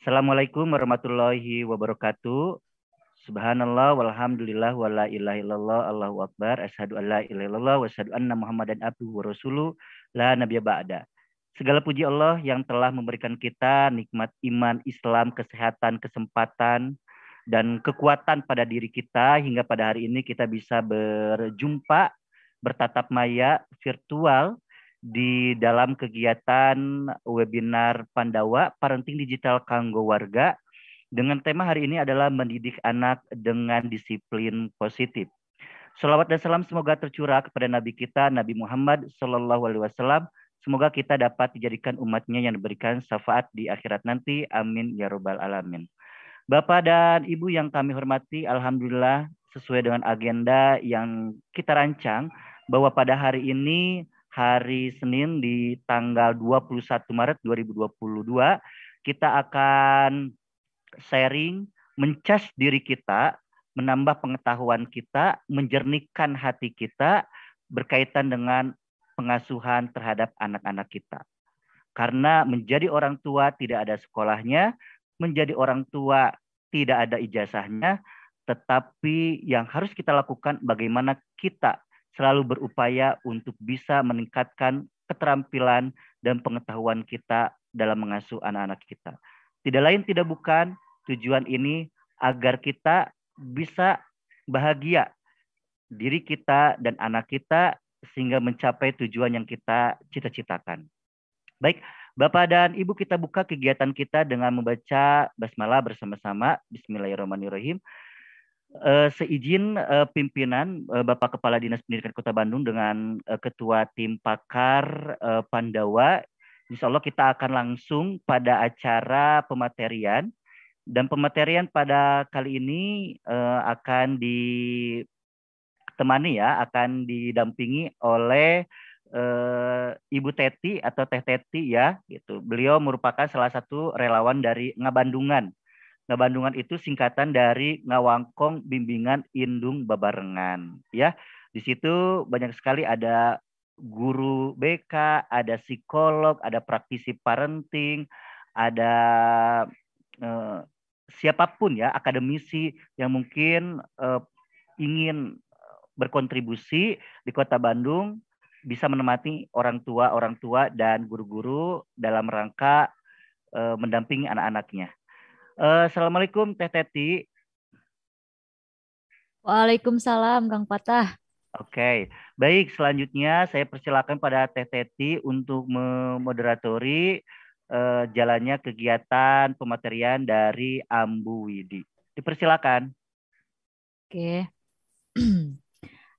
Assalamualaikum warahmatullahi wabarakatuh. Subhanallah walhamdulillah wa la ilaha illallah Allahu akbar asyhadu an la ilaha illallah wa asyhadu anna Muhammadan abduhu wa rasuluh la nabiyya ba'da. Segala puji Allah yang telah memberikan kita nikmat iman, Islam, kesehatan, kesempatan, dan kekuatan pada diri kita hingga pada hari ini kita bisa berjumpa, bertatap maya virtual di dalam kegiatan webinar Pandawa Parenting Digital Kanggo Warga dengan tema hari ini adalah mendidik anak dengan disiplin positif. Salawat dan salam semoga tercurah kepada Nabi kita, Nabi Muhammad Sallallahu Alaihi Wasallam. Semoga kita dapat dijadikan umatnya yang diberikan syafaat di akhirat nanti. Amin ya robbal alamin. Bapak dan Ibu yang kami hormati, Alhamdulillah sesuai dengan agenda yang kita rancang bahwa pada hari ini hari Senin di tanggal 21 Maret 2022 kita akan sharing, mencas diri kita, menambah pengetahuan kita, menjernihkan hati kita berkaitan dengan pengasuhan terhadap anak-anak kita. Karena menjadi orang tua tidak ada sekolahnya, menjadi orang tua tidak ada ijazahnya, tetapi yang harus kita lakukan bagaimana kita selalu berupaya untuk bisa meningkatkan keterampilan dan pengetahuan kita dalam mengasuh anak-anak kita. Tidak lain tidak bukan tujuan ini agar kita bisa bahagia diri kita dan anak kita sehingga mencapai tujuan yang kita cita-citakan. Baik, Bapak dan Ibu kita buka kegiatan kita dengan membaca basmalah bersama-sama. Bismillahirrahmanirrahim. Uh, seizin uh, pimpinan uh, Bapak Kepala Dinas Pendidikan Kota Bandung dengan uh, Ketua Tim Pakar uh, Pandawa Insya Allah kita akan langsung pada acara pematerian dan pematerian pada kali ini uh, akan ditemani ya, akan didampingi oleh uh, Ibu Teti atau Teh Teti ya, gitu. Beliau merupakan salah satu relawan dari Ngabandungan. Ngabandungan itu singkatan dari Ngawangkong Bimbingan Indung Babarengan ya. Di situ banyak sekali ada guru BK, ada psikolog, ada praktisi parenting, ada eh, siapa pun ya akademisi yang mungkin eh, ingin berkontribusi di Kota Bandung bisa menemani orang tua orang tua dan guru-guru dalam rangka eh, mendampingi anak-anaknya. Eh, Assalamualaikum Teh Teti. Waalaikumsalam Kang Patah. Oke, baik. Selanjutnya saya persilakan pada Teh Teti untuk memoderatori uh, jalannya kegiatan pematerian dari Ambu Widi. Dipersilakan. Oke.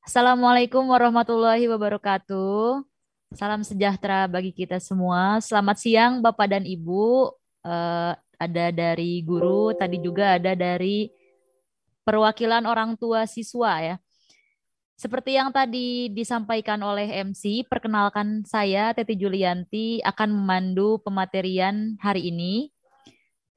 Assalamualaikum warahmatullahi wabarakatuh. Salam sejahtera bagi kita semua. Selamat siang Bapak dan Ibu. Uh, ada dari guru, tadi juga ada dari perwakilan orang tua siswa ya. Seperti yang tadi disampaikan oleh MC, perkenalkan saya Teti Julianti akan memandu pematerian hari ini.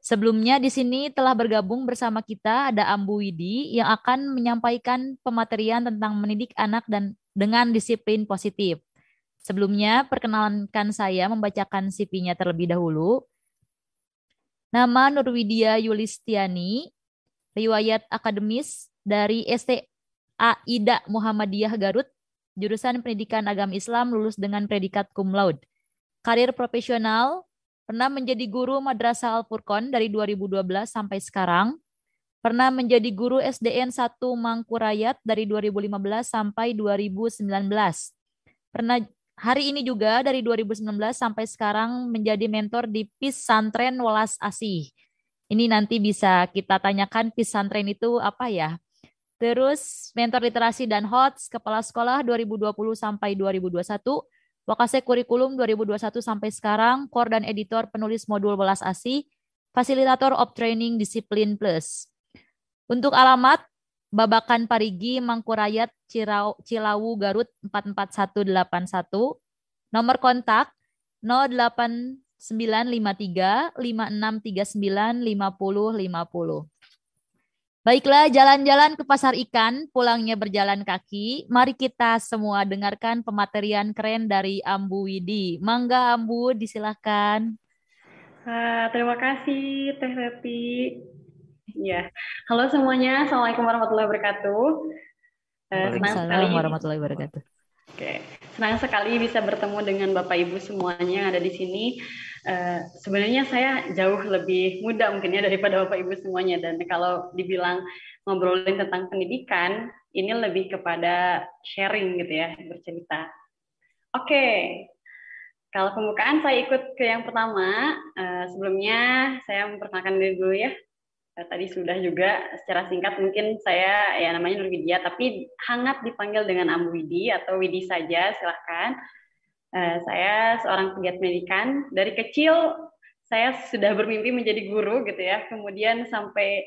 Sebelumnya di sini telah bergabung bersama kita ada Ambu Widi yang akan menyampaikan pematerian tentang mendidik anak dan dengan disiplin positif. Sebelumnya perkenalkan saya membacakan CV-nya terlebih dahulu. Nama Nurwidia Yulistiani, riwayat akademis dari ST Aida Muhammadiyah Garut, jurusan Pendidikan Agama Islam lulus dengan predikat cum laude. Karir profesional, pernah menjadi guru Madrasah Al-Furqon dari 2012 sampai sekarang. Pernah menjadi guru SDN 1 Mangkurayat dari 2015 sampai 2019. Pernah hari ini juga dari 2019 sampai sekarang menjadi mentor di PIS Santren Welas Asih. Ini nanti bisa kita tanyakan PIS Santren itu apa ya? Terus mentor literasi dan HOTS, kepala sekolah 2020 sampai 2021, Wakase kurikulum 2021 sampai sekarang, kor dan editor penulis modul belas ASI, fasilitator of training disiplin plus. Untuk alamat, Babakan Parigi, Mangkurayat, Cilawu, Garut 44181. Nomor kontak 08953 5639 5050. Baiklah, jalan-jalan ke pasar ikan, pulangnya berjalan kaki. Mari kita semua dengarkan pematerian keren dari Ambu Widi. Mangga Ambu, disilahkan. Uh, terima kasih Teh Repi. Ya, halo semuanya. Assalamualaikum warahmatullahi wabarakatuh. Uh, senang warahmatullahi wabarakatuh. Oke, senang sekali bisa bertemu dengan Bapak Ibu semuanya yang ada di sini. Uh, sebenarnya saya jauh lebih muda mungkin ya daripada Bapak Ibu semuanya dan kalau dibilang ngobrolin tentang pendidikan, ini lebih kepada sharing gitu ya, bercerita. Oke, kalau pembukaan saya ikut ke yang pertama. Uh, sebelumnya saya memperkenalkan diri dulu ya. Uh, tadi sudah juga secara singkat mungkin saya ya namanya Nur Widya, tapi hangat dipanggil dengan Ambu Widi atau Widi saja silahkan. Uh, saya seorang pegiat pendidikan. Dari kecil saya sudah bermimpi menjadi guru gitu ya. Kemudian sampai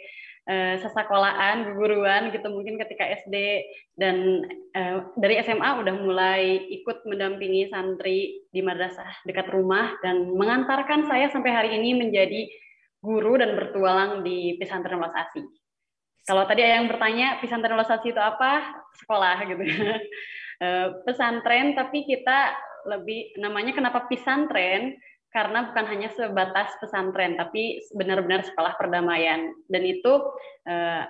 uh, sesekolahan, guruan gitu mungkin ketika SD dan uh, dari SMA udah mulai ikut mendampingi santri di madrasah dekat rumah dan mengantarkan saya sampai hari ini menjadi guru dan bertualang di pesantren Wasasi. Kalau tadi ada yang bertanya pesantren Wasasi itu apa? Sekolah gitu. uh, pesantren tapi kita lebih namanya kenapa pesantren karena bukan hanya sebatas pesantren, tapi benar-benar sekolah perdamaian. Dan itu eh,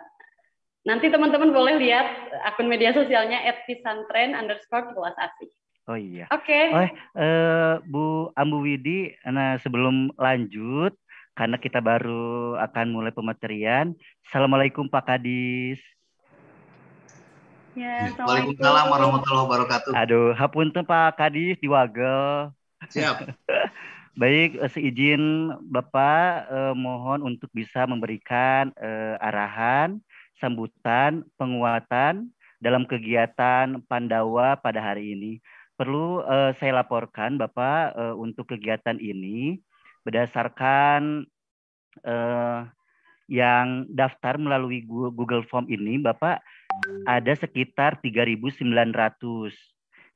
nanti teman-teman boleh lihat akun media sosialnya @pesantren underscore asih. Oh iya. Oke. Okay. Oh, eh, Bu Ambu Widi, nah sebelum lanjut, karena kita baru akan mulai pematerian. Assalamualaikum Pak Kadis. Ya, Waalaikumsalam warahmatullahi wabarakatuh. Aduh, hapunten Pak Kadis di Wagel. Siap. Baik, eh, seizin Bapak eh, mohon untuk bisa memberikan eh, arahan, sambutan, penguatan dalam kegiatan Pandawa pada hari ini. Perlu eh, saya laporkan Bapak eh, untuk kegiatan ini berdasarkan eh, yang daftar melalui Google Form ini Bapak ada sekitar 3.900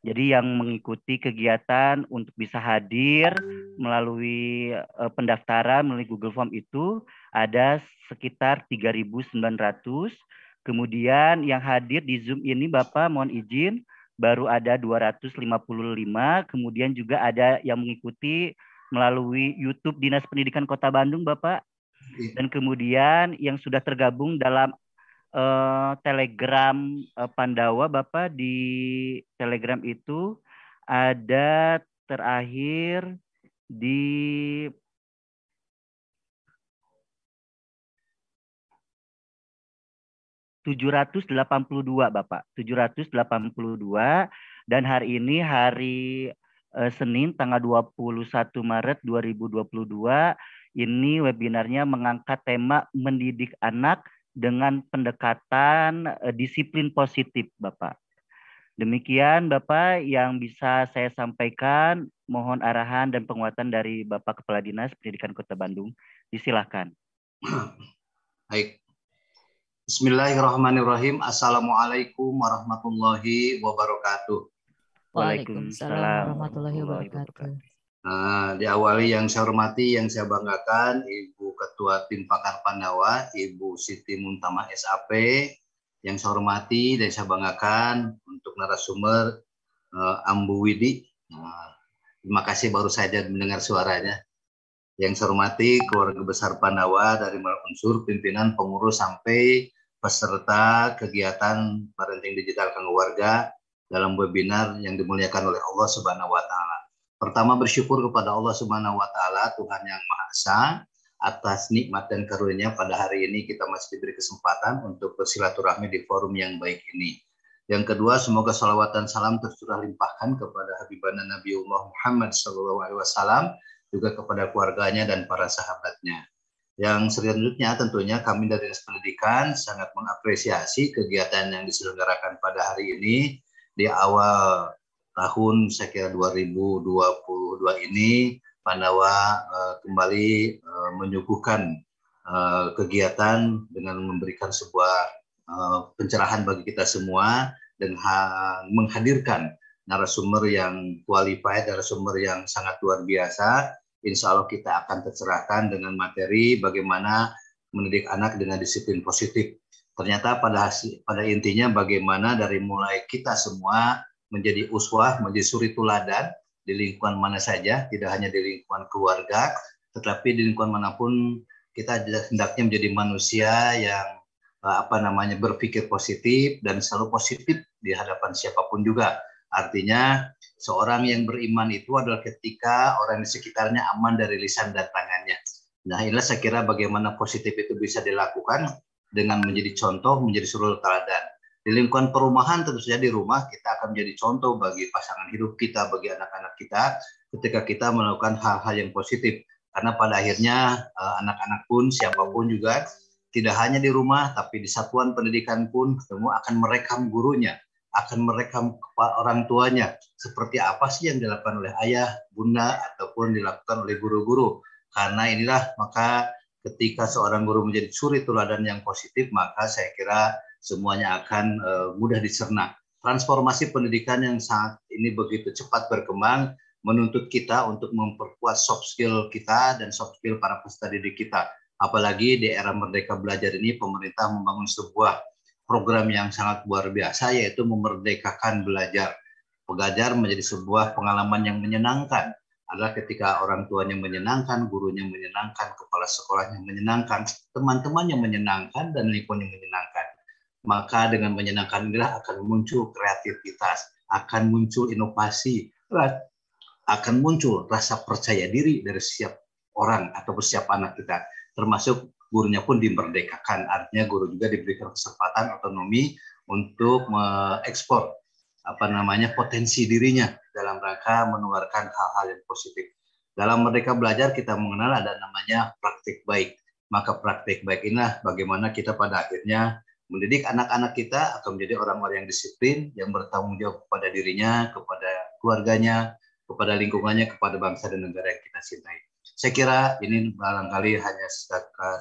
jadi yang mengikuti kegiatan untuk bisa hadir melalui uh, pendaftaran melalui Google Form itu ada sekitar 3.900. Kemudian yang hadir di Zoom ini Bapak mohon izin baru ada 255. Kemudian juga ada yang mengikuti melalui YouTube Dinas Pendidikan Kota Bandung Bapak. Dan kemudian yang sudah tergabung dalam uh, Telegram uh, Pandawa Bapak di Telegram itu ada terakhir di tujuh ratus delapan puluh dua Bapak, tujuh ratus delapan puluh dua. Dan hari ini hari uh, Senin tanggal 21 Maret 2022 ini webinarnya mengangkat tema mendidik anak dengan pendekatan uh, disiplin positif, Bapak. Demikian Bapak yang bisa saya sampaikan. Mohon arahan dan penguatan dari Bapak Kepala Dinas Pendidikan Kota Bandung. Disilahkan. Baik. Bismillahirrahmanirrahim. Assalamualaikum warahmatullahi wabarakatuh. Waalaikumsalam warahmatullahi wabarakatuh. Nah, diawali yang saya hormati, yang saya banggakan, Ibu Ketua Tim Pakar Pandawa, Ibu Siti Muntama SAP, yang saya hormati dan saya banggakan untuk narasumber uh, Ambu Widi. Nah, terima kasih baru saja mendengar suaranya. Yang saya hormati keluarga besar Pandawa dari mulai unsur pimpinan pengurus sampai peserta kegiatan parenting digital keluarga dalam webinar yang dimuliakan oleh Allah Subhanahu wa taala. Pertama bersyukur kepada Allah Subhanahu wa taala Tuhan yang Maha Esa atas nikmat dan karunia pada hari ini kita masih diberi kesempatan untuk bersilaturahmi di forum yang baik ini. Yang kedua, semoga salawat dan salam tercurah limpahkan kepada Habibana Nabiullah Muhammad SAW, juga kepada keluarganya dan para sahabatnya. Yang selanjutnya tentunya kami dari Dinas Pendidikan sangat mengapresiasi kegiatan yang diselenggarakan pada hari ini di awal tahun saya kira 2022 ini Pandawa uh, kembali uh, menyuguhkan uh, kegiatan dengan memberikan sebuah uh, pencerahan bagi kita semua dan menghadirkan narasumber yang qualified, narasumber yang sangat luar biasa. Insya Allah kita akan tercerahkan dengan materi bagaimana mendidik anak dengan disiplin positif. Ternyata pada hasil, pada intinya bagaimana dari mulai kita semua menjadi uswah, menjadi suri tuladan di lingkungan mana saja, tidak hanya di lingkungan keluarga, tetapi di lingkungan mana pun kita hendaknya menjadi manusia yang eh, apa namanya berpikir positif dan selalu positif di hadapan siapa pun juga. Artinya seorang yang beriman itu adalah ketika orang di sekitarnya aman dari lisan dan tangannya. Nah inilah saya kira bagaimana positif itu bisa dilakukan dengan menjadi contoh, menjadi suri teladan. Di lingkungan perumahan tentu saja di rumah kita akan menjadi contoh bagi pasangan hidup kita, bagi anak-anak kita ketika kita melakukan hal-hal yang positif. Karena pada akhirnya eh, anak-anak pun siapa pun juga tidak hanya di rumah tapi di satuan pendidikan pun ketemu akan merekam gurunya, akan merekam orang tuanya seperti apa sih yang dilakukan oleh ayah, bunda ataupun dilakukan oleh guru-guru. Karena inilah maka ketika seorang guru menjadi suri teladan yang positif maka saya kira semuanya akan uh, mudah dicerna. Transformasi pendidikan yang saat ini begitu cepat berkembang menuntut kita untuk memperkuat soft skill kita dan soft skill para peserta didik kita. Apalagi di era Merdeka Belajar ini pemerintah membangun sebuah program yang sangat luar biasa yaitu memerdekakan belajar. Belajar menjadi sebuah pengalaman yang menyenangkan adalah ketika orang tuanya menyenangkan, gurunya menyenangkan, kepala sekolahnya menyenangkan, teman-temannya menyenangkan, dan lingkungannya menyenangkan maka dengan menyenangkan inilah akan muncul kreativitas, akan muncul inovasi, akan muncul rasa percaya diri dari setiap orang atau setiap anak kita, termasuk gurunya pun dimerdekakan, artinya guru juga diberikan kesempatan otonomi untuk mengekspor apa namanya potensi dirinya dalam rangka menularkan hal-hal yang positif. Dalam Merdeka Belajar kita mengenal ada namanya praktik baik. Maka praktik baik inilah bagaimana kita pada akhirnya mendidik anak-anak kita akan menjadi orang-orang yang disiplin, yang bertanggung jawab kepada dirinya, kepada keluarganya, kepada lingkungannya, kepada bangsa dan negara yang kita cintai. Saya kira ini barangkali hanya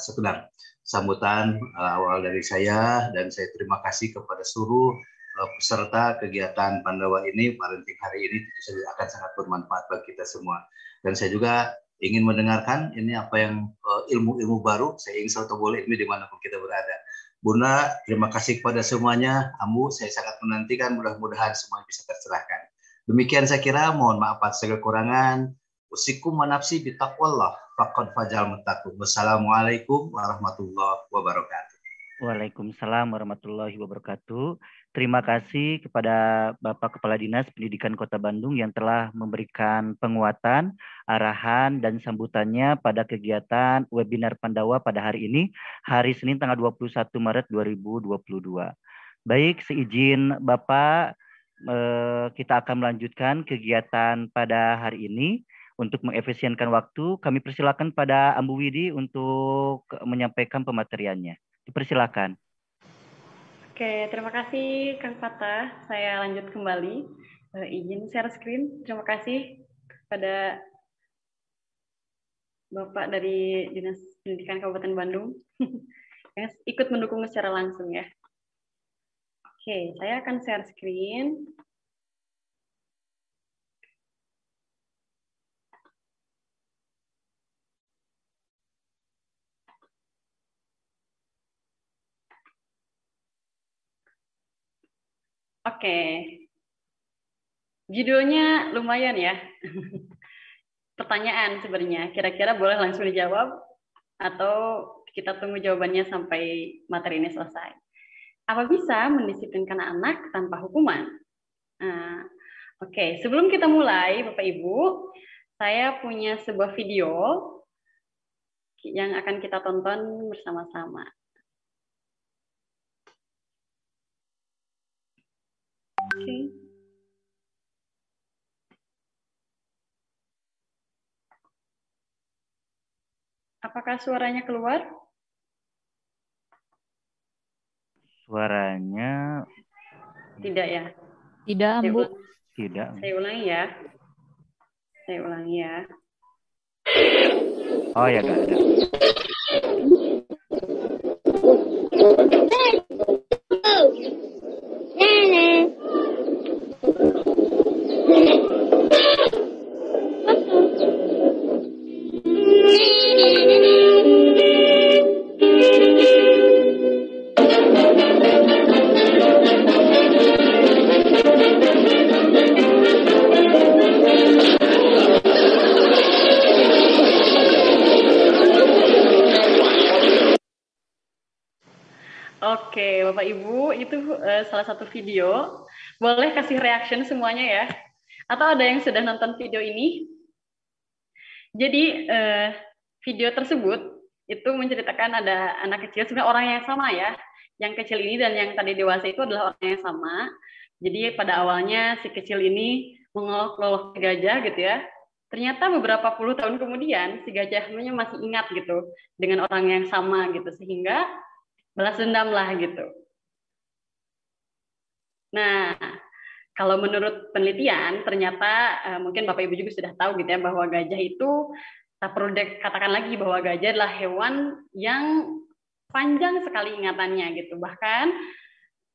sekedar sambutan uh, awal dari saya dan saya terima kasih kepada seluruh uh, peserta kegiatan Pandawa ini parenting hari ini tentu akan sangat bermanfaat bagi kita semua. Dan saya juga ingin mendengarkan ini apa yang uh, ilmu-ilmu baru. Saya ingin selalu boleh ini di mana pun kita berada Bunda, terima kasih kepada semuanya. Ambu, saya sangat menantikan mudah-mudahan semua bisa tercerahkan. Demikian saya kira, mohon maaf atas segala kekurangan. Usikum manapsi bitaqwallah, faqad fajal mutakum. Wassalamualaikum warahmatullahi wabarakatuh. Waalaikumsalam warahmatullahi wabarakatuh. Terima kasih kepada Bapak Kepala Dinas Pendidikan Kota Bandung yang telah memberikan penguatan, arahan, dan sambutannya pada kegiatan webinar Pandawa pada hari ini, hari Senin tanggal 21 Maret 2022. Baik, seizin Bapak, eh, kita akan melanjutkan kegiatan pada hari ini. Untuk mengefisienkan waktu, kami persilakan pada Ambu Widi untuk menyampaikan pemateriannya. Dipersilakan. Oke, terima kasih Kang Fatah. Saya lanjut kembali. Uh, izin share screen. Terima kasih pada Bapak dari Dinas Pendidikan Kabupaten Bandung yang ikut mendukung secara langsung ya. Oke, saya akan share screen. Oke. Judulnya lumayan ya. Pertanyaan sebenarnya. Kira-kira boleh langsung dijawab atau kita tunggu jawabannya sampai materi ini selesai. Apa bisa mendisiplinkan anak tanpa hukuman? Nah, Oke, okay. sebelum kita mulai, Bapak Ibu, saya punya sebuah video yang akan kita tonton bersama-sama. Okay. Apakah suaranya keluar? Suaranya tidak ya? Tidak, Bu. Tidak. Saya ulangi ya. Saya ulangi ya. Oh ya, enggak ada. Oke, Bapak Ibu, itu uh, salah satu video. Boleh kasih reaction semuanya ya. Atau ada yang sudah nonton video ini? Jadi, uh, video tersebut itu menceritakan ada anak kecil, sebenarnya orang yang sama ya. Yang kecil ini dan yang tadi dewasa itu adalah orang yang sama. Jadi pada awalnya si kecil ini mengolok-olok gajah gitu ya. Ternyata beberapa puluh tahun kemudian si gajahnya masih ingat gitu dengan orang yang sama gitu sehingga balas dendam lah gitu. Nah, kalau menurut penelitian ternyata uh, mungkin Bapak Ibu juga sudah tahu gitu ya bahwa gajah itu tak perlu katakan lagi bahwa gajah adalah hewan yang panjang sekali ingatannya gitu. Bahkan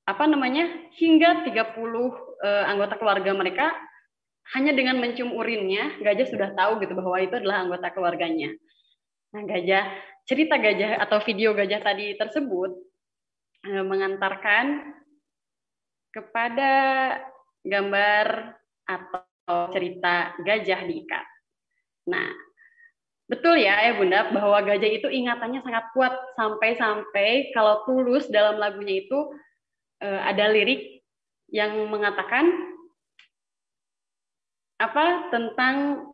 apa namanya hingga 30 uh, eh, anggota keluarga mereka hanya dengan mencium urinnya gajah sudah tahu gitu bahwa itu adalah anggota keluarganya. Nah, gajah cerita gajah atau video gajah tadi tersebut eh, mengantarkan kepada gambar atau cerita gajah diikat. Nah, betul ya ya Bunda bahwa gajah itu ingatannya sangat kuat sampai-sampai kalau tulus dalam lagunya itu eh, ada lirik yang mengatakan apa tentang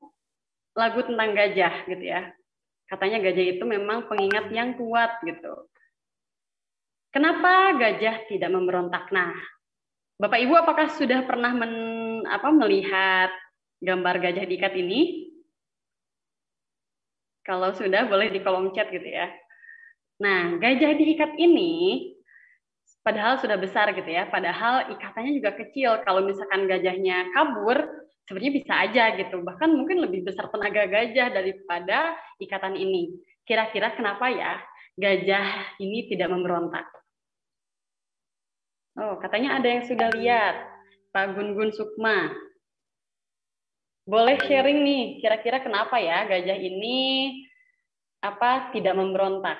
lagu tentang gajah gitu ya. Katanya gajah itu memang pengingat yang kuat gitu. Kenapa gajah tidak memberontak? Nah, Bapak Ibu apakah sudah pernah men, apa, melihat gambar gajah diikat ini? Kalau sudah boleh di kolom chat gitu ya. Nah, gajah diikat ini padahal sudah besar gitu ya, padahal ikatannya juga kecil. Kalau misalkan gajahnya kabur, sebenarnya bisa aja gitu. Bahkan mungkin lebih besar tenaga gajah daripada ikatan ini. Kira-kira kenapa ya gajah ini tidak memberontak? Oh, katanya ada yang sudah lihat. Pak Gun-Gun Sukma. Boleh sharing nih, kira-kira kenapa ya gajah ini apa tidak memberontak?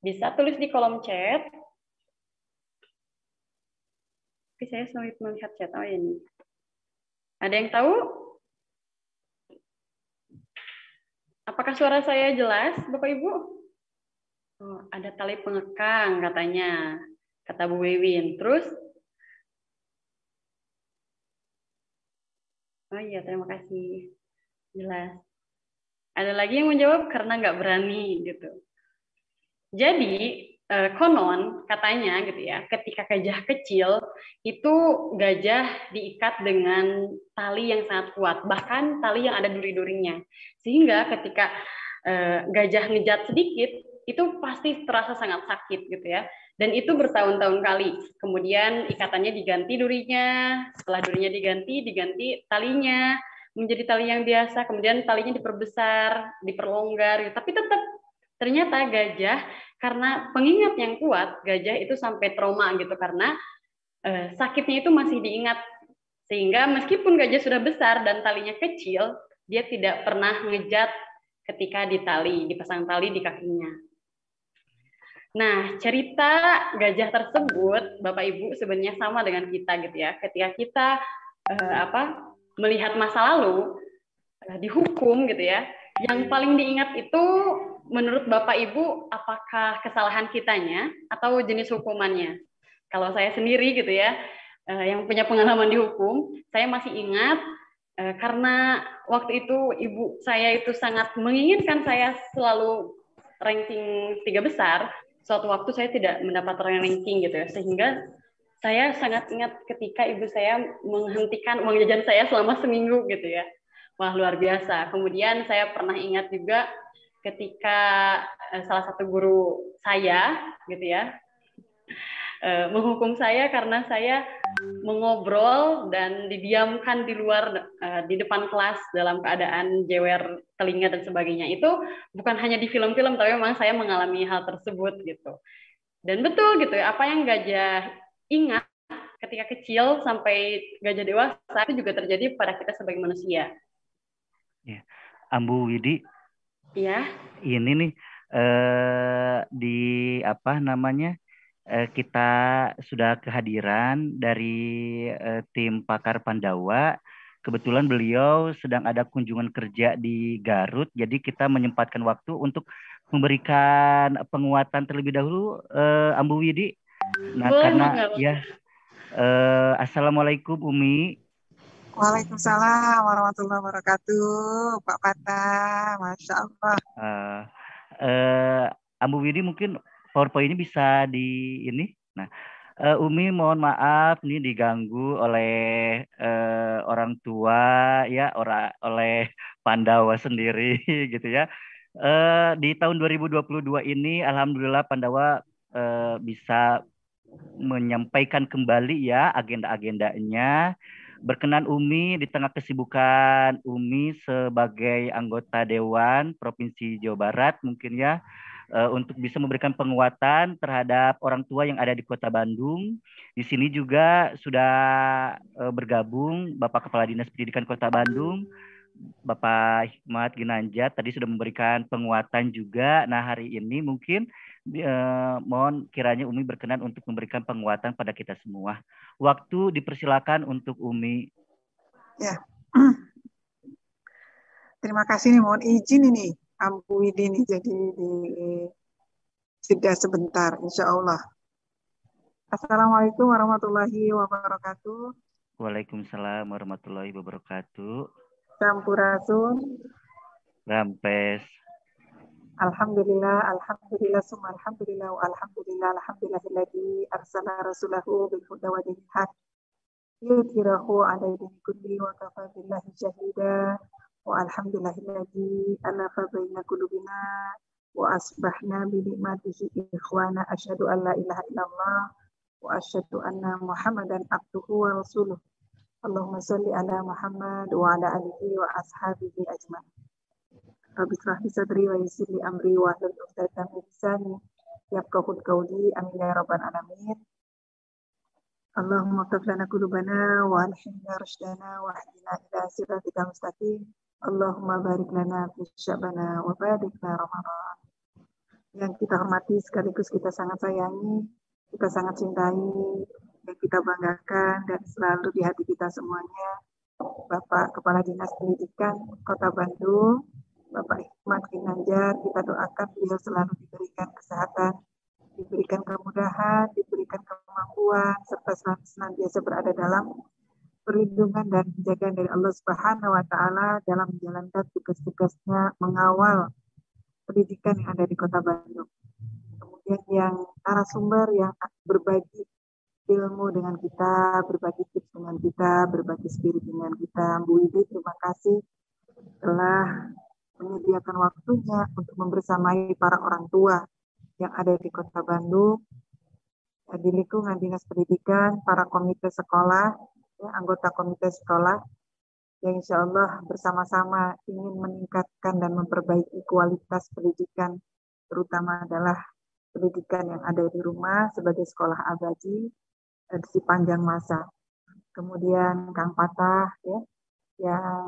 Bisa tulis di kolom chat tapi saya sulit melihat chat. Oh ini. Ada yang tahu? Apakah suara saya jelas, Bapak Ibu? Oh, ada tali pengekang katanya, kata Bu Wewin. Terus? Oh iya, terima kasih. Jelas. Ada lagi yang menjawab karena nggak berani gitu. Jadi Eh, konon katanya gitu ya, ketika gajah kecil itu gajah diikat dengan tali yang sangat kuat, bahkan tali yang ada duri-durinya. Sehingga ketika uh, gajah ngejat sedikit, itu pasti terasa sangat sakit gitu ya. Dan itu bertahun-tahun kali. Kemudian ikatannya diganti durinya, setelah durinya diganti, diganti talinya menjadi tali yang biasa, kemudian talinya diperbesar, diperlonggar, gitu. tapi tetap ternyata gajah karena pengingat yang kuat gajah itu sampai trauma gitu karena eh, sakitnya itu masih diingat sehingga meskipun gajah sudah besar dan talinya kecil dia tidak pernah ngejat ketika ditali dipasang tali di kakinya. Nah, cerita gajah tersebut, Bapak Ibu sebenarnya sama dengan kita gitu ya. Ketika kita eh, apa melihat masa lalu eh, dihukum gitu ya, yang paling diingat itu menurut Bapak Ibu apakah kesalahan kitanya atau jenis hukumannya? Kalau saya sendiri gitu ya, eh, yang punya pengalaman dihukum, saya masih ingat eh, karena waktu itu ibu saya itu sangat menginginkan saya selalu ranking tiga besar. Suatu waktu saya tidak mendapat ranking gitu ya, sehingga saya sangat ingat ketika ibu saya menghentikan uang jajan saya selama seminggu gitu ya. Wah luar biasa. Kemudian saya pernah ingat juga ketika uh, salah satu guru saya gitu ya uh, menghukum saya karena saya mengobrol dan didiamkan di luar uh, di depan kelas dalam keadaan jewer telinga dan sebagainya itu bukan hanya di film-film tapi memang saya mengalami hal tersebut gitu dan betul gitu ya apa yang gajah ingat ketika kecil sampai gajah dewasa itu juga terjadi pada kita sebagai manusia. Ya. Ambu Widi, Iya. Ini nih eh, di apa namanya kita sudah kehadiran dari eh, tim pakar Pandawa kebetulan beliau sedang ada kunjungan kerja di Garut, jadi kita menyempatkan waktu untuk memberikan penguatan terlebih dahulu, uh, Ambu Widi. Nah, Boleh, karena ya, uh, Assalamualaikum Umi. Waalaikumsalam warahmatullahi wabarakatuh, Pak Patah, Masya Allah. Uh, uh, Ambu Widi mungkin PowerPoint ini bisa di ini. Nah, Uh, Umi mohon maaf nih diganggu oleh uh, orang tua ya ora, oleh Pandawa sendiri gitu ya. Uh, di tahun 2022 ini alhamdulillah Pandawa uh, bisa menyampaikan kembali ya agenda-agendanya. Berkenan Umi di tengah kesibukan Umi sebagai anggota Dewan Provinsi Jawa Barat mungkin ya uh, untuk bisa memberikan penguatan terhadap orang tua yang ada di Kota Bandung. Di sini juga sudah uh, bergabung Bapak Kepala Dinas Pendidikan Kota Bandung, Bapak Hikmat Ginanjat tadi sudah memberikan penguatan juga. Nah hari ini mungkin uh, mohon kiranya Umi berkenan untuk memberikan penguatan pada kita semua. Waktu dipersilakan untuk Umi. Ya. Terima kasih nih, mohon izin ini Ampu ini jadi di jeda sebentar, insya Allah. Assalamualaikum warahmatullahi wabarakatuh. Waalaikumsalam warahmatullahi wabarakatuh. Sampurasun. Rampes. Alhamdulillah, alhamdulillah, summa alhamdulillah, wa alhamdulillah, alhamdulillahilladzi arsala rasulahu bil huda wa dinil haq. Yudhirahu ala kulli wa kafa billahi. والحمد لله الذي ألف بين قلوبنا وأصبحنا بنعمته إخوانا أشهد أن لا إله إلا الله وأشهد أن محمدا عبده ورسوله اللهم صل على محمد وعلى آله وأصحابه أجمعين رب اشرح لي صدري ويسر لي أمري واحلل عقدة من لساني يفقهوا قولي آمين يا رب العالمين اللهم اغفر لنا قلوبنا وألحمنا رشدنا واهدنا إلى صراطك المستقيم Allahumma barik lana fi syabana wa barik Ramadan. Yang kita hormati sekaligus kita sangat sayangi, kita sangat cintai, yang kita banggakan dan selalu di hati kita semuanya. Bapak Kepala Dinas Pendidikan Kota Bandung, Bapak Hikmat Kinanjar, kita doakan beliau selalu diberikan kesehatan, diberikan kemudahan, diberikan kemampuan, serta senantiasa berada dalam perlindungan dan penjagaan dari Allah Subhanahu wa taala dalam menjalankan tugas-tugasnya mengawal pendidikan yang ada di Kota Bandung. Kemudian yang narasumber yang berbagi ilmu dengan kita, berbagi tips dengan kita, berbagi spirit dengan kita. Bu Widi, terima kasih telah menyediakan waktunya untuk membersamai para orang tua yang ada di Kota Bandung, di lingkungan Dinas Pendidikan, para komite sekolah, ya, anggota komite sekolah yang insya Allah bersama-sama ingin meningkatkan dan memperbaiki kualitas pendidikan, terutama adalah pendidikan yang ada di rumah sebagai sekolah abadi di sepanjang masa. Kemudian Kang Patah ya yang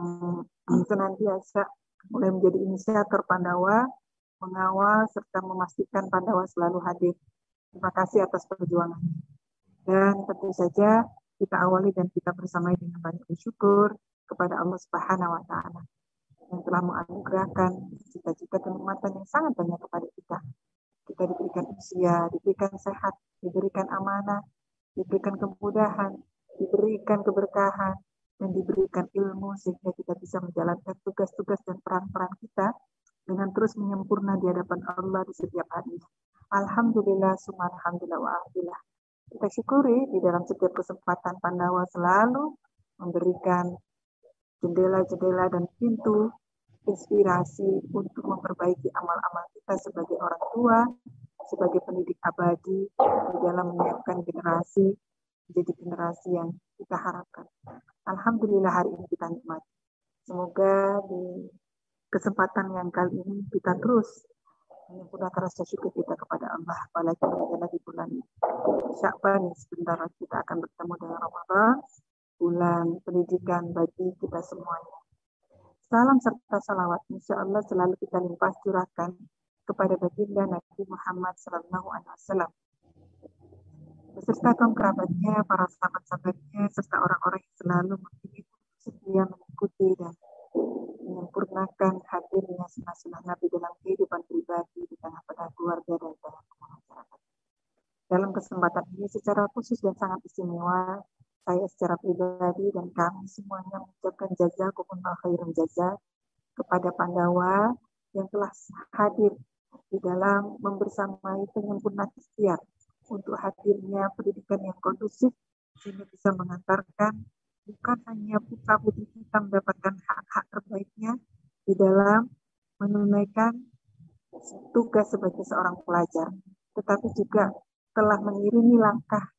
senantiasa mulai menjadi inisiator Pandawa, mengawal serta memastikan Pandawa selalu hadir. Terima kasih atas perjuangannya. Dan tentu saja kita awali dan kita bersamai dengan banyak bersyukur kepada Allah Subhanahu wa taala yang telah menganugerahkan cita-cita kenikmatan yang sangat banyak kepada kita. Kita diberikan usia, diberikan sehat, diberikan amanah, diberikan kemudahan, diberikan keberkahan, dan diberikan ilmu sehingga kita bisa menjalankan tugas-tugas dan peran-peran kita dengan terus menyempurna di hadapan Allah di setiap hari. Alhamdulillah, summa alhamdulillah wa alhamdulillah. Kita syukuri di dalam setiap kesempatan Pandawa selalu memberikan jendela-jendela dan pintu inspirasi untuk memperbaiki amal-amal kita sebagai orang tua, sebagai pendidik abadi di dalam menyiapkan generasi menjadi generasi yang kita harapkan. Alhamdulillah hari ini kita nikmati. Semoga di kesempatan yang kali ini kita terus menyempurnakan rasa syukur kita kepada Allah. Apalagi di bulan Syakban sebentar lagi kita akan bertemu dengan Ramadan. Bulan pendidikan bagi kita semuanya. Salam serta salawat. Insya Allah selalu kita limpah curahkan kepada baginda Nabi Muhammad Sallallahu Alaihi Wasallam. Beserta kaum kerabatnya, para sahabat-sahabatnya, serta orang-orang yang selalu mengikuti setia mengikuti dan menyempurnakan hadirnya sunnah-sunnah Nabi dalam kehidupan pribadi di tengah-tengah keluarga dan tengah masyarakat. Dalam kesempatan ini secara khusus dan sangat istimewa, saya secara pribadi dan kami semuanya mengucapkan jazakumullah khairan jaza kepada Pandawa yang telah hadir di dalam membersamai penyempurnaan ikhtiar untuk hadirnya pendidikan yang kondusif sehingga bisa mengantarkan bukan hanya putra putri kita mendapatkan hak-hak terbaiknya di dalam menunaikan tugas sebagai seorang pelajar, tetapi juga telah mengiringi langkah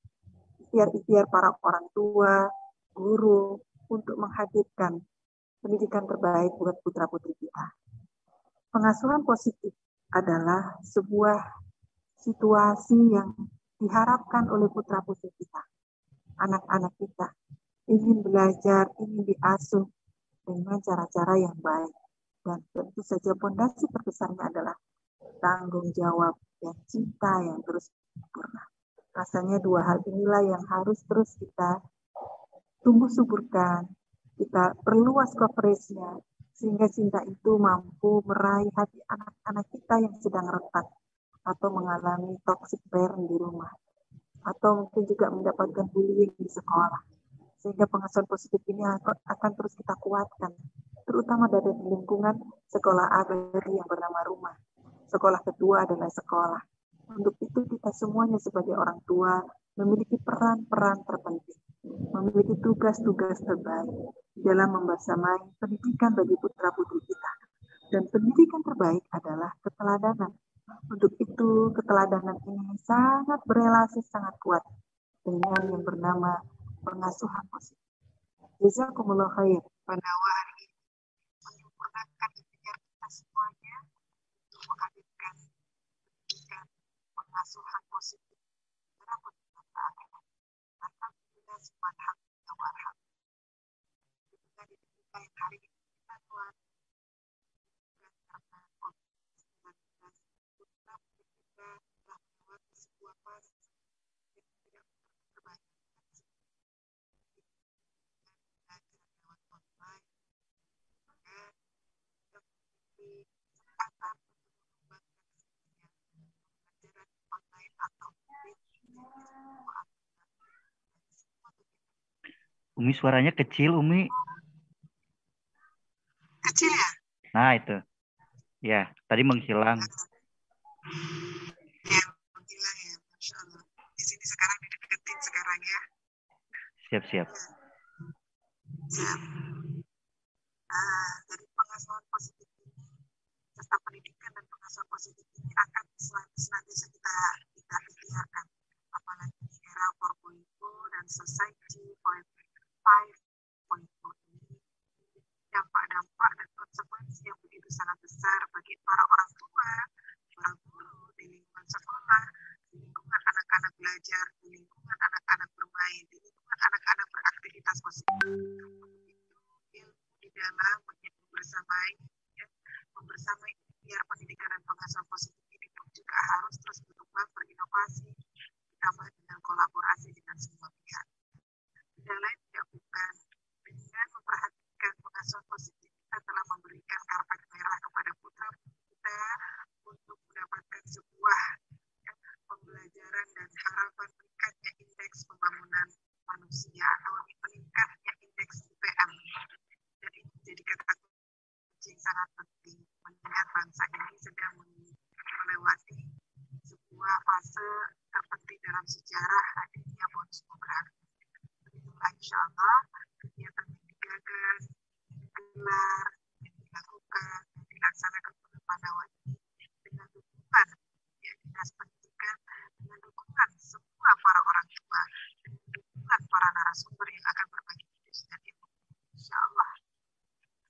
ikhtiar-ikhtiar para orang tua, guru, untuk menghadirkan pendidikan terbaik buat putra-putri kita. Pengasuhan positif adalah sebuah situasi yang diharapkan oleh putra-putri kita, anak-anak kita, ingin belajar, ingin diasuh dengan cara-cara yang baik. Dan tentu saja fondasi terbesarnya adalah tanggung jawab dan cinta yang terus sempurna. Rasanya dua hal inilah yang harus terus kita tumbuh suburkan, kita perluas coverage-nya, sehingga cinta itu mampu meraih hati anak-anak kita yang sedang retak atau mengalami toxic parent di rumah atau mungkin juga mendapatkan bullying di sekolah sehingga pengasuhan positif ini akan terus kita kuatkan, terutama dari lingkungan sekolah abadi yang bernama rumah. Sekolah kedua adalah sekolah. Untuk itu kita semuanya sebagai orang tua memiliki peran-peran terpenting, memiliki tugas-tugas terbaik dalam membersamai pendidikan bagi putra-putri kita. Dan pendidikan terbaik adalah keteladanan. Untuk itu, keteladanan ini sangat berelasi, sangat kuat dengan yang bernama pengasuhan positif. Jazakumullah khair pada hari ini menyempurnakan ikhtiar kita semuanya untuk menghadirkan pendidikan pengasuhan positif dalam pendidikan Alhamdulillah subhanahu wa ta'ala. Kita hari ini kita Tuhan Umi suaranya kecil, Umi. Kecil ya? Nah, itu. Ya, tadi menghilang. Ya, menghilang ya, Masya Allah. Di sini sekarang dideketin sekarang ya. Siap, siap. Siap. Nah, dari pengasuhan positif ini, serta pendidikan dan pengasuhan positif ini akan senantiasa kita kita ikhtiarkan. Apalagi di era 4.0 dan society 5.0 ini dampak-dampak dan konsekuensi yang begitu sangat besar bagi para orang tua, para guru di lingkungan sekolah, di lingkungan anak-anak belajar, di lingkungan anak-anak bermain, di lingkungan anak-anak beraktivitas positif. Ilmu di dalam membersamai, ya, membersamai biar pendidikan dan pengasuhan positif ini juga harus terus berkembang, berinovasi, ditambah dengan kolaborasi dengan semua pihak tidak lain bukan dengan memperhatikan pengasuhan positif kita telah memberikan karpet merah kepada putra kita untuk mendapatkan sebuah ya, pembelajaran dan harapan meningkatnya indeks pembangunan manusia atau meningkatnya indeks IPM. Ini menjadi kata kunci sangat penting mengingat bangsa ini sedang melewati sebuah fase terpenting dalam sejarah hadirnya bonus demografi insya Allah kegiatan yang digagas, digelar, dilakukan, dilaksanakan pada ini dengan dukungan ya, dinas pendidikan, dengan dukungan semua para orang tua, dengan dukungan para narasumber yang akan berbagi dengan ibu. Insya Allah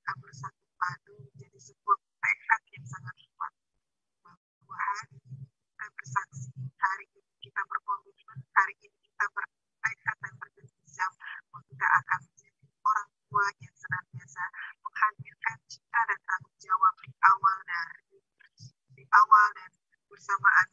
akan bersatu padu menjadi sebuah tekad yang sangat kuat ini kita bersaksi, hari ini kita berkomitmen, hari ini kita dan kita akan menjadi orang tua yang senantiasa menghadirkan cinta dan tanggung jawab di awal dari di awal dan bersamaan.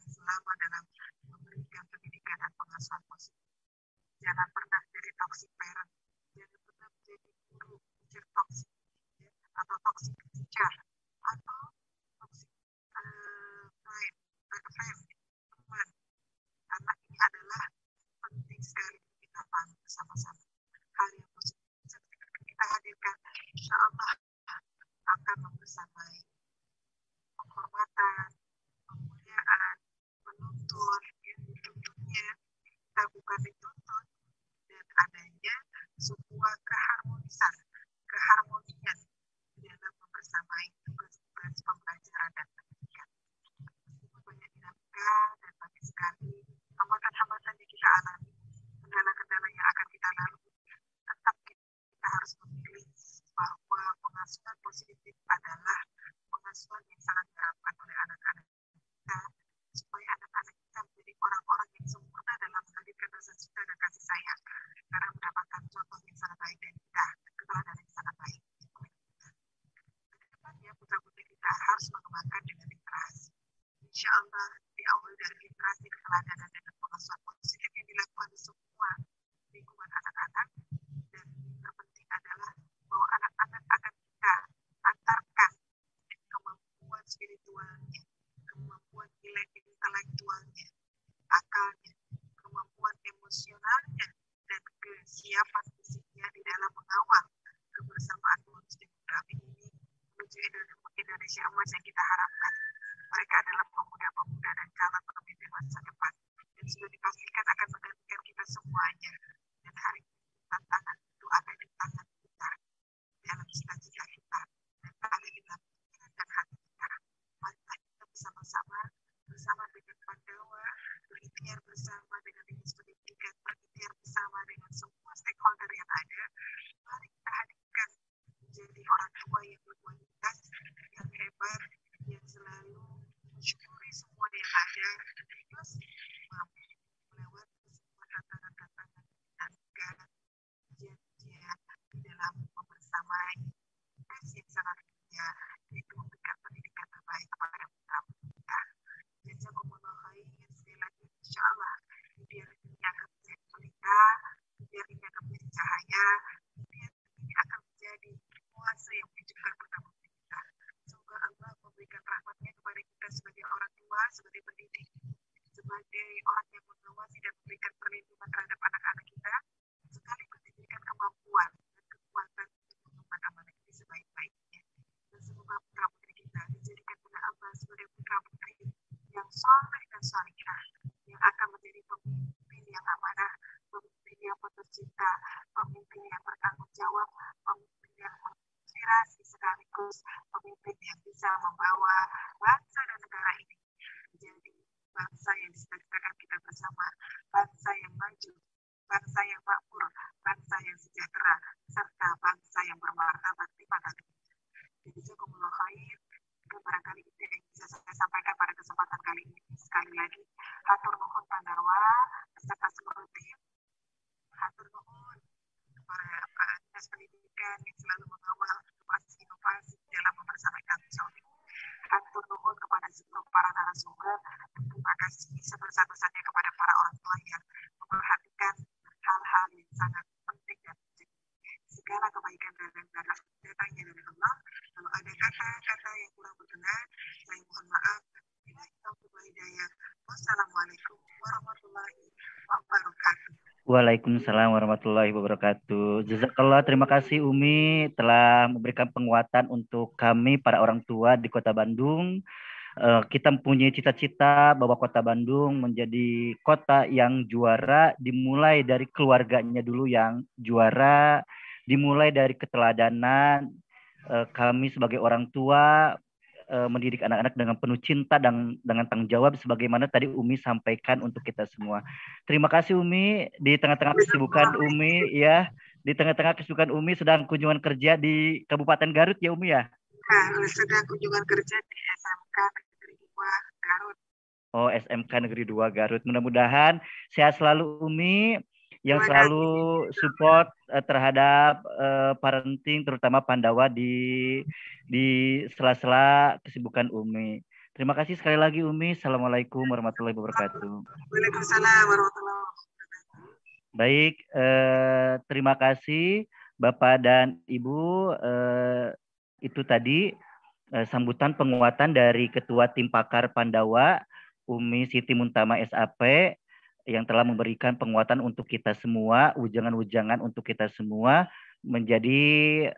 harus mengembangkan dengan literasi. Insya Allah, di awal dari literasi keteladanan dan pengasuhan positif yang dilakukan di Waalaikumsalam warahmatullahi wabarakatuh. Jazakallah, terima kasih Umi telah memberikan penguatan untuk kami para orang tua di Kota Bandung. Eh, kita mempunyai cita-cita bahwa Kota Bandung menjadi kota yang juara dimulai dari keluarganya dulu yang juara, dimulai dari keteladanan eh, kami sebagai orang tua uh, mendidik anak-anak dengan penuh cinta dan dengan tanggung jawab sebagaimana tadi Umi sampaikan untuk kita semua. Terima kasih Umi di tengah-tengah kesibukan Umi ya, di tengah-tengah kesibukan Umi sedang kunjungan kerja di Kabupaten Garut ya Umi ya. Nah, sedang kunjungan kerja di SMK Negeri 2 Garut. Oh, SMK Negeri 2 Garut. Mudah-mudahan sehat selalu Umi yang selalu support uh, terhadap uh, parenting terutama Pandawa di di sela-sela kesibukan Umi. Terima kasih sekali lagi Umi. Assalamualaikum warahmatullahi wabarakatuh. Waalaikumsalam warahmatullahi wabarakatuh. Baik, uh, terima kasih Bapak dan Ibu. uh, itu tadi uh, sambutan penguatan dari Ketua Tim Pakar Pandawa Umi Siti Muntama SAP yang telah memberikan penguatan untuk kita semua, ujangan-ujangan untuk kita semua menjadi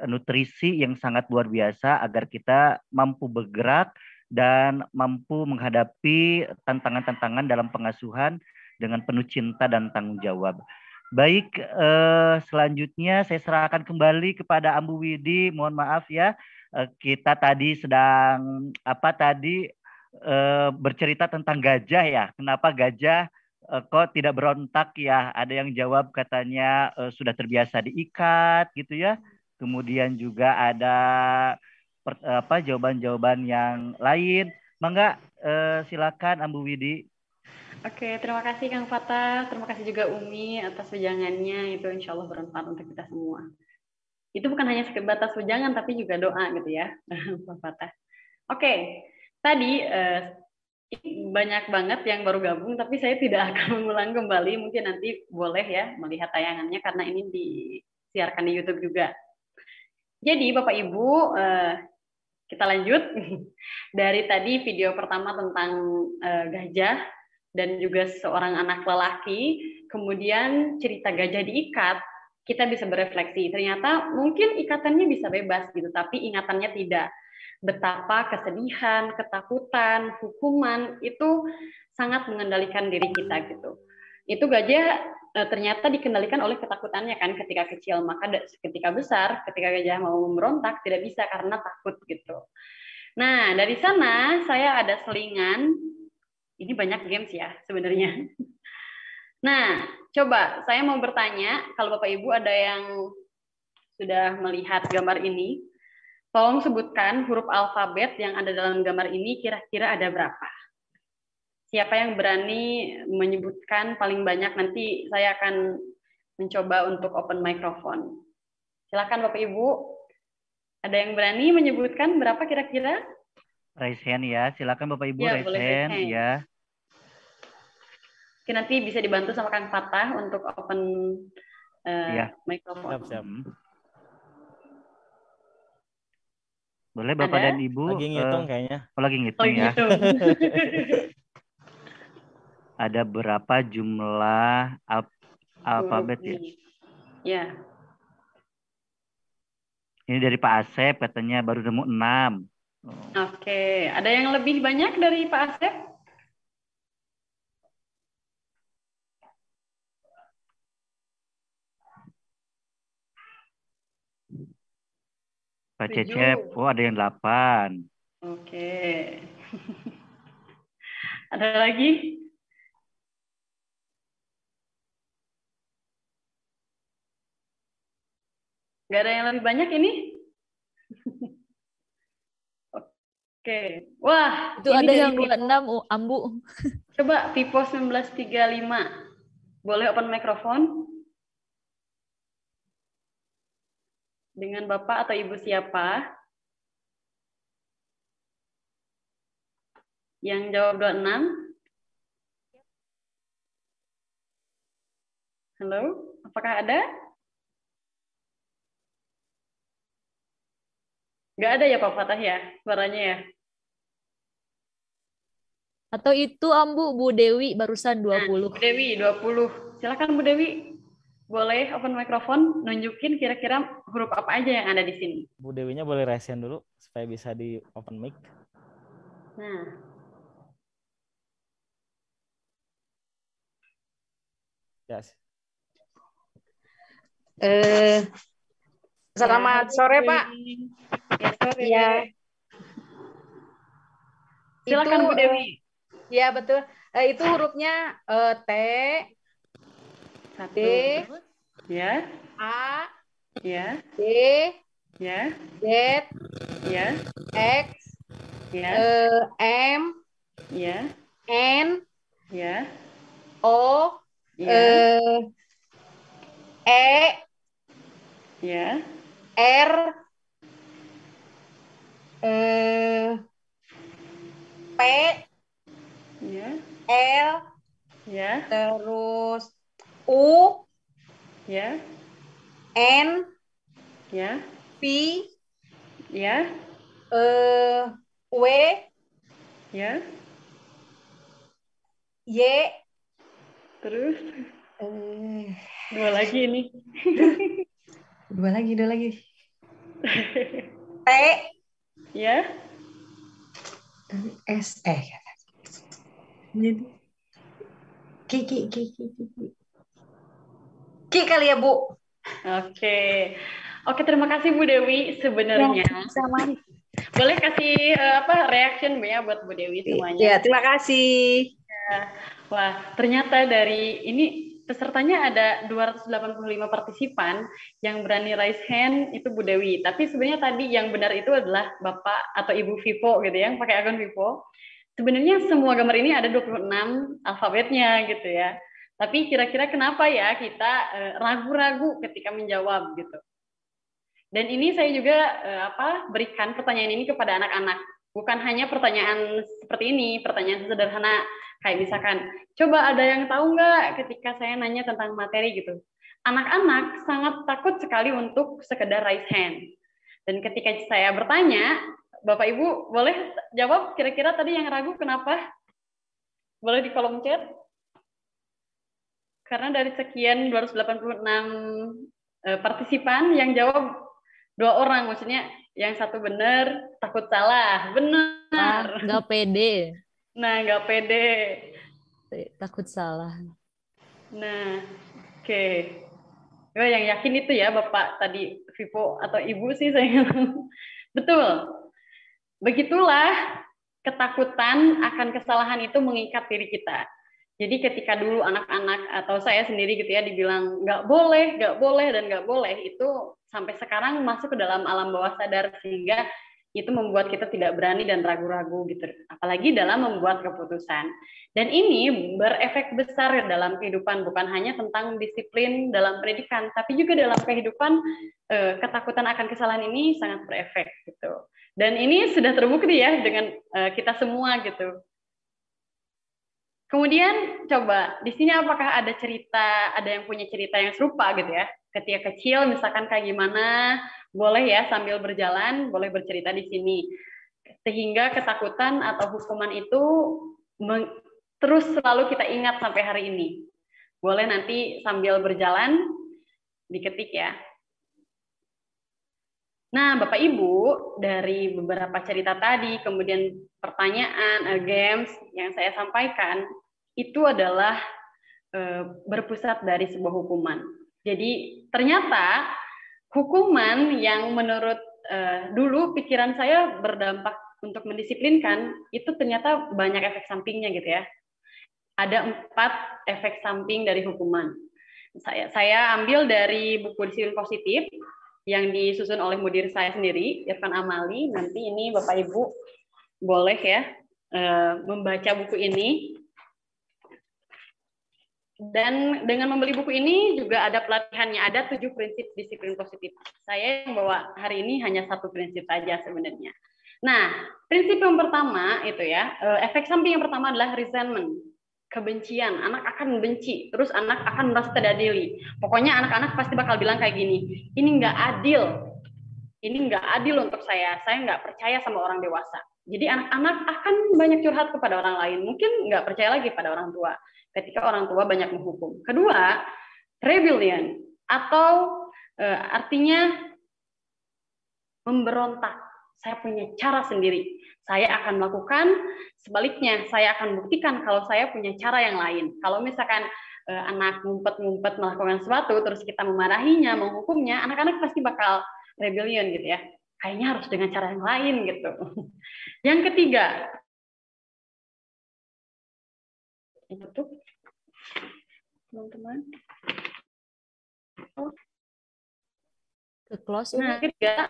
nutrisi yang sangat luar biasa agar kita mampu bergerak dan mampu menghadapi tantangan-tantangan dalam pengasuhan dengan penuh cinta dan tanggung jawab. Baik, eh, selanjutnya saya serahkan kembali kepada Ambu Widi. Mohon maaf ya, eh, kita tadi sedang apa tadi eh, bercerita tentang gajah ya. Kenapa gajah kok tidak berontak ya? Ada yang jawab katanya eh, sudah terbiasa diikat gitu ya. Kemudian juga ada per, apa jawaban-jawaban yang lain. Mangga eh, silakan Ambu Widi. Oke, terima kasih Kang Fatah. Terima kasih juga Umi atas wejangannya. Itu insya Allah bermanfaat untuk kita semua. Itu bukan hanya sebatas wejangan, tapi juga doa gitu ya, Kang Fatah. Oke, tadi eh, banyak banget yang baru gabung, tapi saya tidak akan mengulang kembali. Mungkin nanti boleh ya melihat tayangannya karena ini disiarkan di YouTube juga. Jadi Bapak Ibu, eh, kita lanjut dari tadi video pertama tentang eh, gajah dan juga seorang anak lelaki, kemudian cerita gajah diikat, kita bisa berefleksi. Ternyata mungkin ikatannya bisa bebas gitu, tapi ingatannya tidak. Betapa kesedihan, ketakutan, hukuman itu sangat mengendalikan diri kita gitu. Itu gajah e, ternyata dikendalikan oleh ketakutannya kan ketika kecil, maka ketika besar, ketika gajah mau memberontak tidak bisa karena takut gitu. Nah, dari sana saya ada selingan ini banyak games ya sebenarnya. Nah, coba saya mau bertanya, kalau Bapak Ibu ada yang sudah melihat gambar ini, tolong sebutkan huruf alfabet yang ada dalam gambar ini kira-kira ada berapa? Siapa yang berani menyebutkan paling banyak nanti saya akan mencoba untuk open microphone. Silakan Bapak Ibu. Ada yang berani menyebutkan berapa kira-kira? Raise hand ya, silakan Bapak Ibu ya, raise hand, hand ya. Mungkin nanti bisa dibantu sama Kang Fatah untuk open uh, ya. mikrofon. Siap, siap. Hmm. Boleh Bapak Ada? dan Ibu. Lagi ngitung uh, kayaknya. Oh, lagi ngitung oh, ya. Ngitung. Ada berapa jumlah al alfabet ya? Ya. Ini dari Pak Asep katanya baru nemu enam. Oke, ada yang lebih banyak dari Pak Asep? Pak Cecep, oh ada yang delapan. Oke. ada lagi? Gak ada yang lebih banyak ini? Oke. Wah, itu ada yang 26 Ambu. Coba Vivo 1935. Boleh open mikrofon? Dengan Bapak atau Ibu siapa? Yang jawab 26? Halo, apakah ada? Gak ada ya Pak Fatah ya, suaranya ya? Atau itu Ambu, Bu Dewi barusan 20. Nah, Bu Dewi 20. Silakan Bu Dewi boleh open microphone nunjukin kira-kira huruf apa aja yang ada di sini. Bu Dewinya boleh raisen dulu supaya bisa di open mic. Nah. Yes. Eh, selamat ya, sore Pak. Ya sore. Ya. Silakan itu, Bu Dewi. Ya betul. Eh, itu hurufnya eh, T. D. Ya. A. Ya. D. Ya. Z. Ya. X. Ya. Uh, M. Ya. N. Ya. O. Ya. Uh, e. Ya. R. Uh, P. Ya. L. Ya. Terus U ya N ya P Ya. Eh, W, Ya. Y, Terus eh, dua lagi ini. dua lagi, dua lagi. T, ya. S, eh. Jadi. Ki, ki, ki, ki, kali ya, Bu. Oke. Oke, terima kasih Bu Dewi sebenarnya. Sama. Boleh kasih eh, apa reaction Bu ya buat Bu Dewi semuanya. Ya, terima kasih. Wah, ternyata dari ini pesertanya ada 285 partisipan yang berani raise hand itu Bu Dewi. Tapi sebenarnya tadi yang benar itu adalah Bapak atau Ibu Vivo gitu ya, yang pakai akun Vivo. Sebenarnya semua gambar ini ada 26 alfabetnya gitu ya. Tapi kira-kira kenapa ya kita eh, ragu-ragu ketika menjawab gitu. Dan ini saya juga eh, apa berikan pertanyaan ini kepada anak-anak. Bukan hanya pertanyaan seperti ini, pertanyaan sederhana kayak misalkan, coba ada yang tahu nggak ketika saya nanya tentang materi gitu. Anak-anak sangat takut sekali untuk sekedar raise hand. Dan ketika saya bertanya, Bapak Ibu boleh jawab kira-kira tadi yang ragu kenapa? Boleh di kolom chat? Karena dari sekian 286 eh, partisipan yang jawab dua orang, maksudnya yang satu benar, takut salah, Ah, benar. nggak pede. Nah, nggak pede. Takut salah. Nah, oke. Oh, yang yakin itu ya Bapak tadi Vivo atau Ibu sih saya. Betul. Begitulah ketakutan akan kesalahan itu mengikat diri kita. Jadi ketika dulu anak-anak atau saya sendiri gitu ya dibilang nggak boleh, nggak boleh dan nggak boleh itu sampai sekarang masuk ke dalam alam bawah sadar sehingga itu membuat kita tidak berani dan ragu-ragu gitu. Apalagi dalam membuat keputusan. Dan ini berefek besar dalam kehidupan bukan hanya tentang disiplin dalam pendidikan, tapi juga dalam kehidupan eh, ketakutan akan kesalahan ini sangat berefek gitu. Dan ini sudah terbukti ya dengan eh, kita semua gitu. Kemudian coba di sini apakah ada cerita, ada yang punya cerita yang serupa gitu ya? Ketika kecil misalkan kayak gimana, boleh ya sambil berjalan, boleh bercerita di sini. Sehingga ketakutan atau hukuman itu terus selalu kita ingat sampai hari ini. Boleh nanti sambil berjalan diketik ya. Nah, Bapak Ibu, dari beberapa cerita tadi, kemudian pertanyaan, games yang saya sampaikan, itu adalah eh, berpusat dari sebuah hukuman. Jadi ternyata hukuman yang menurut eh, dulu pikiran saya berdampak untuk mendisiplinkan, itu ternyata banyak efek sampingnya gitu ya. Ada empat efek samping dari hukuman. Saya, saya ambil dari buku disiplin positif yang disusun oleh mudir saya sendiri, Irfan Amali. Nanti ini Bapak Ibu boleh ya eh, membaca buku ini. Dan dengan membeli buku ini juga ada pelatihannya, ada tujuh prinsip disiplin positif. Saya yang bawa hari ini hanya satu prinsip saja sebenarnya. Nah, prinsip yang pertama itu ya, eh, efek samping yang pertama adalah resentment, kebencian. Anak akan benci, terus anak akan merasa tidak adili. Pokoknya anak-anak pasti bakal bilang kayak gini, ini nggak adil, ini nggak adil untuk saya, saya nggak percaya sama orang dewasa. Jadi anak-anak akan banyak curhat kepada orang lain, mungkin nggak percaya lagi pada orang tua ketika orang tua banyak menghukum. Kedua, rebellion atau eh, artinya memberontak. Saya punya cara sendiri. Saya akan melakukan sebaliknya. Saya akan buktikan kalau saya punya cara yang lain. Kalau misalkan eh, anak ngumpet-ngumpet melakukan sesuatu, terus kita memarahinya, menghukumnya, anak-anak pasti bakal rebellion gitu ya. Kayaknya harus dengan cara yang lain gitu. Yang ketiga, itu teman-teman. Ke close Nah, ketiga,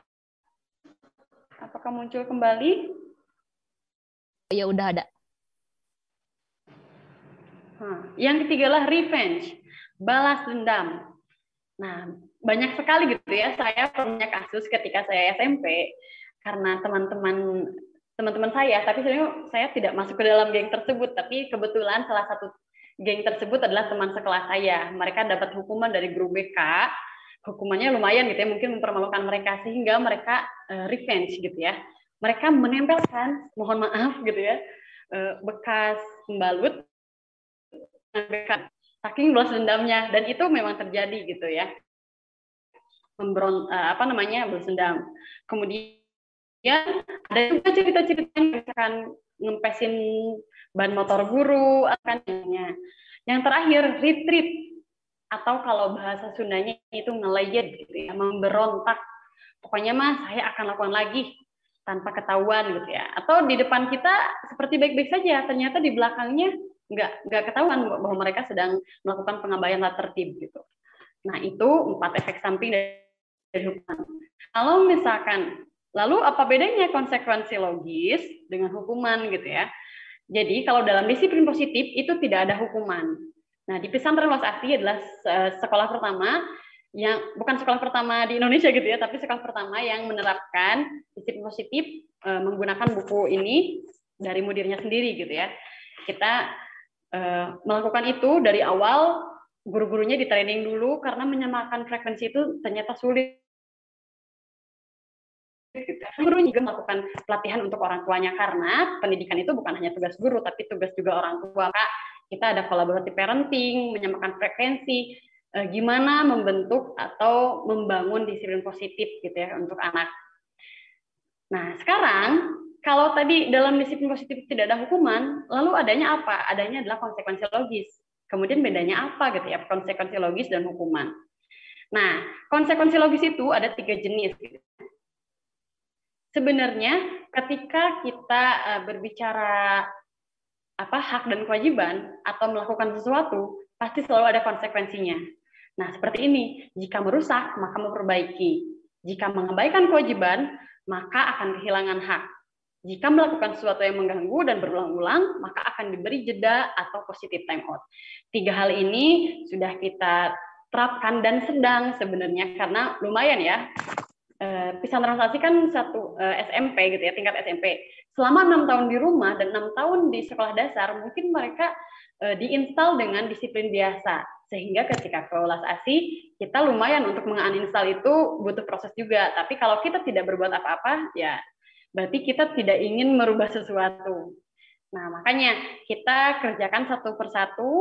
apakah muncul kembali? Ya udah ada. Nah, yang ketiga lah revenge, balas dendam. Nah, banyak sekali gitu ya. Saya punya kasus ketika saya SMP karena teman-teman teman-teman saya, tapi sebenarnya saya tidak masuk ke dalam geng tersebut. Tapi kebetulan salah satu geng tersebut adalah teman sekelas saya. Mereka dapat hukuman dari guru BK hukumannya lumayan gitu ya, mungkin mempermalukan mereka sehingga mereka uh, revenge gitu ya. Mereka menempelkan, mohon maaf gitu ya, uh, bekas pembalut saking balas dendamnya dan itu memang terjadi gitu ya. Memberon uh, apa namanya? balas dendam. Kemudian ada juga cerita-cerita yang misalkan ngempesin ban motor guru akan yang terakhir retreat atau kalau bahasa Sundanya itu ngelayet gitu ya, memberontak. Pokoknya mah saya akan lakukan lagi tanpa ketahuan gitu ya. Atau di depan kita seperti baik-baik saja, ternyata di belakangnya nggak nggak ketahuan bahwa mereka sedang melakukan pengabaian tertib gitu. Nah itu empat efek samping dari hukuman. Kalau misalkan lalu apa bedanya konsekuensi logis dengan hukuman gitu ya? Jadi kalau dalam disiplin positif itu tidak ada hukuman, Nah, di pesantren Luas Asih adalah sekolah pertama yang bukan sekolah pertama di Indonesia gitu ya, tapi sekolah pertama yang menerapkan disiplin positif e, menggunakan buku ini dari mudirnya sendiri gitu ya. Kita e, melakukan itu dari awal guru-gurunya di training dulu karena menyamakan frekuensi itu ternyata sulit Guru juga melakukan pelatihan untuk orang tuanya karena pendidikan itu bukan hanya tugas guru tapi tugas juga orang tua. Kak, kita ada kolaborasi parenting, menyamakan frekuensi, eh, gimana membentuk atau membangun disiplin positif gitu ya untuk anak. Nah, sekarang kalau tadi dalam disiplin positif tidak ada hukuman, lalu adanya apa? Adanya adalah konsekuensi logis. Kemudian bedanya apa gitu ya, konsekuensi logis dan hukuman. Nah, konsekuensi logis itu ada tiga jenis. Gitu. Sebenarnya ketika kita eh, berbicara apa hak dan kewajiban atau melakukan sesuatu pasti selalu ada konsekuensinya. Nah, seperti ini, jika merusak maka memperbaiki. Jika mengabaikan kewajiban, maka akan kehilangan hak. Jika melakukan sesuatu yang mengganggu dan berulang-ulang, maka akan diberi jeda atau positive time out. Tiga hal ini sudah kita terapkan dan sedang sebenarnya karena lumayan ya. Eh, pisan transaksi kan satu eh, SMP gitu ya, tingkat SMP selama enam tahun di rumah dan enam tahun di sekolah dasar mungkin mereka e, diinstal dengan disiplin biasa. Sehingga ketika ke ulas ASI kita lumayan untuk menginstal itu butuh proses juga. Tapi kalau kita tidak berbuat apa-apa ya berarti kita tidak ingin merubah sesuatu. Nah makanya kita kerjakan satu persatu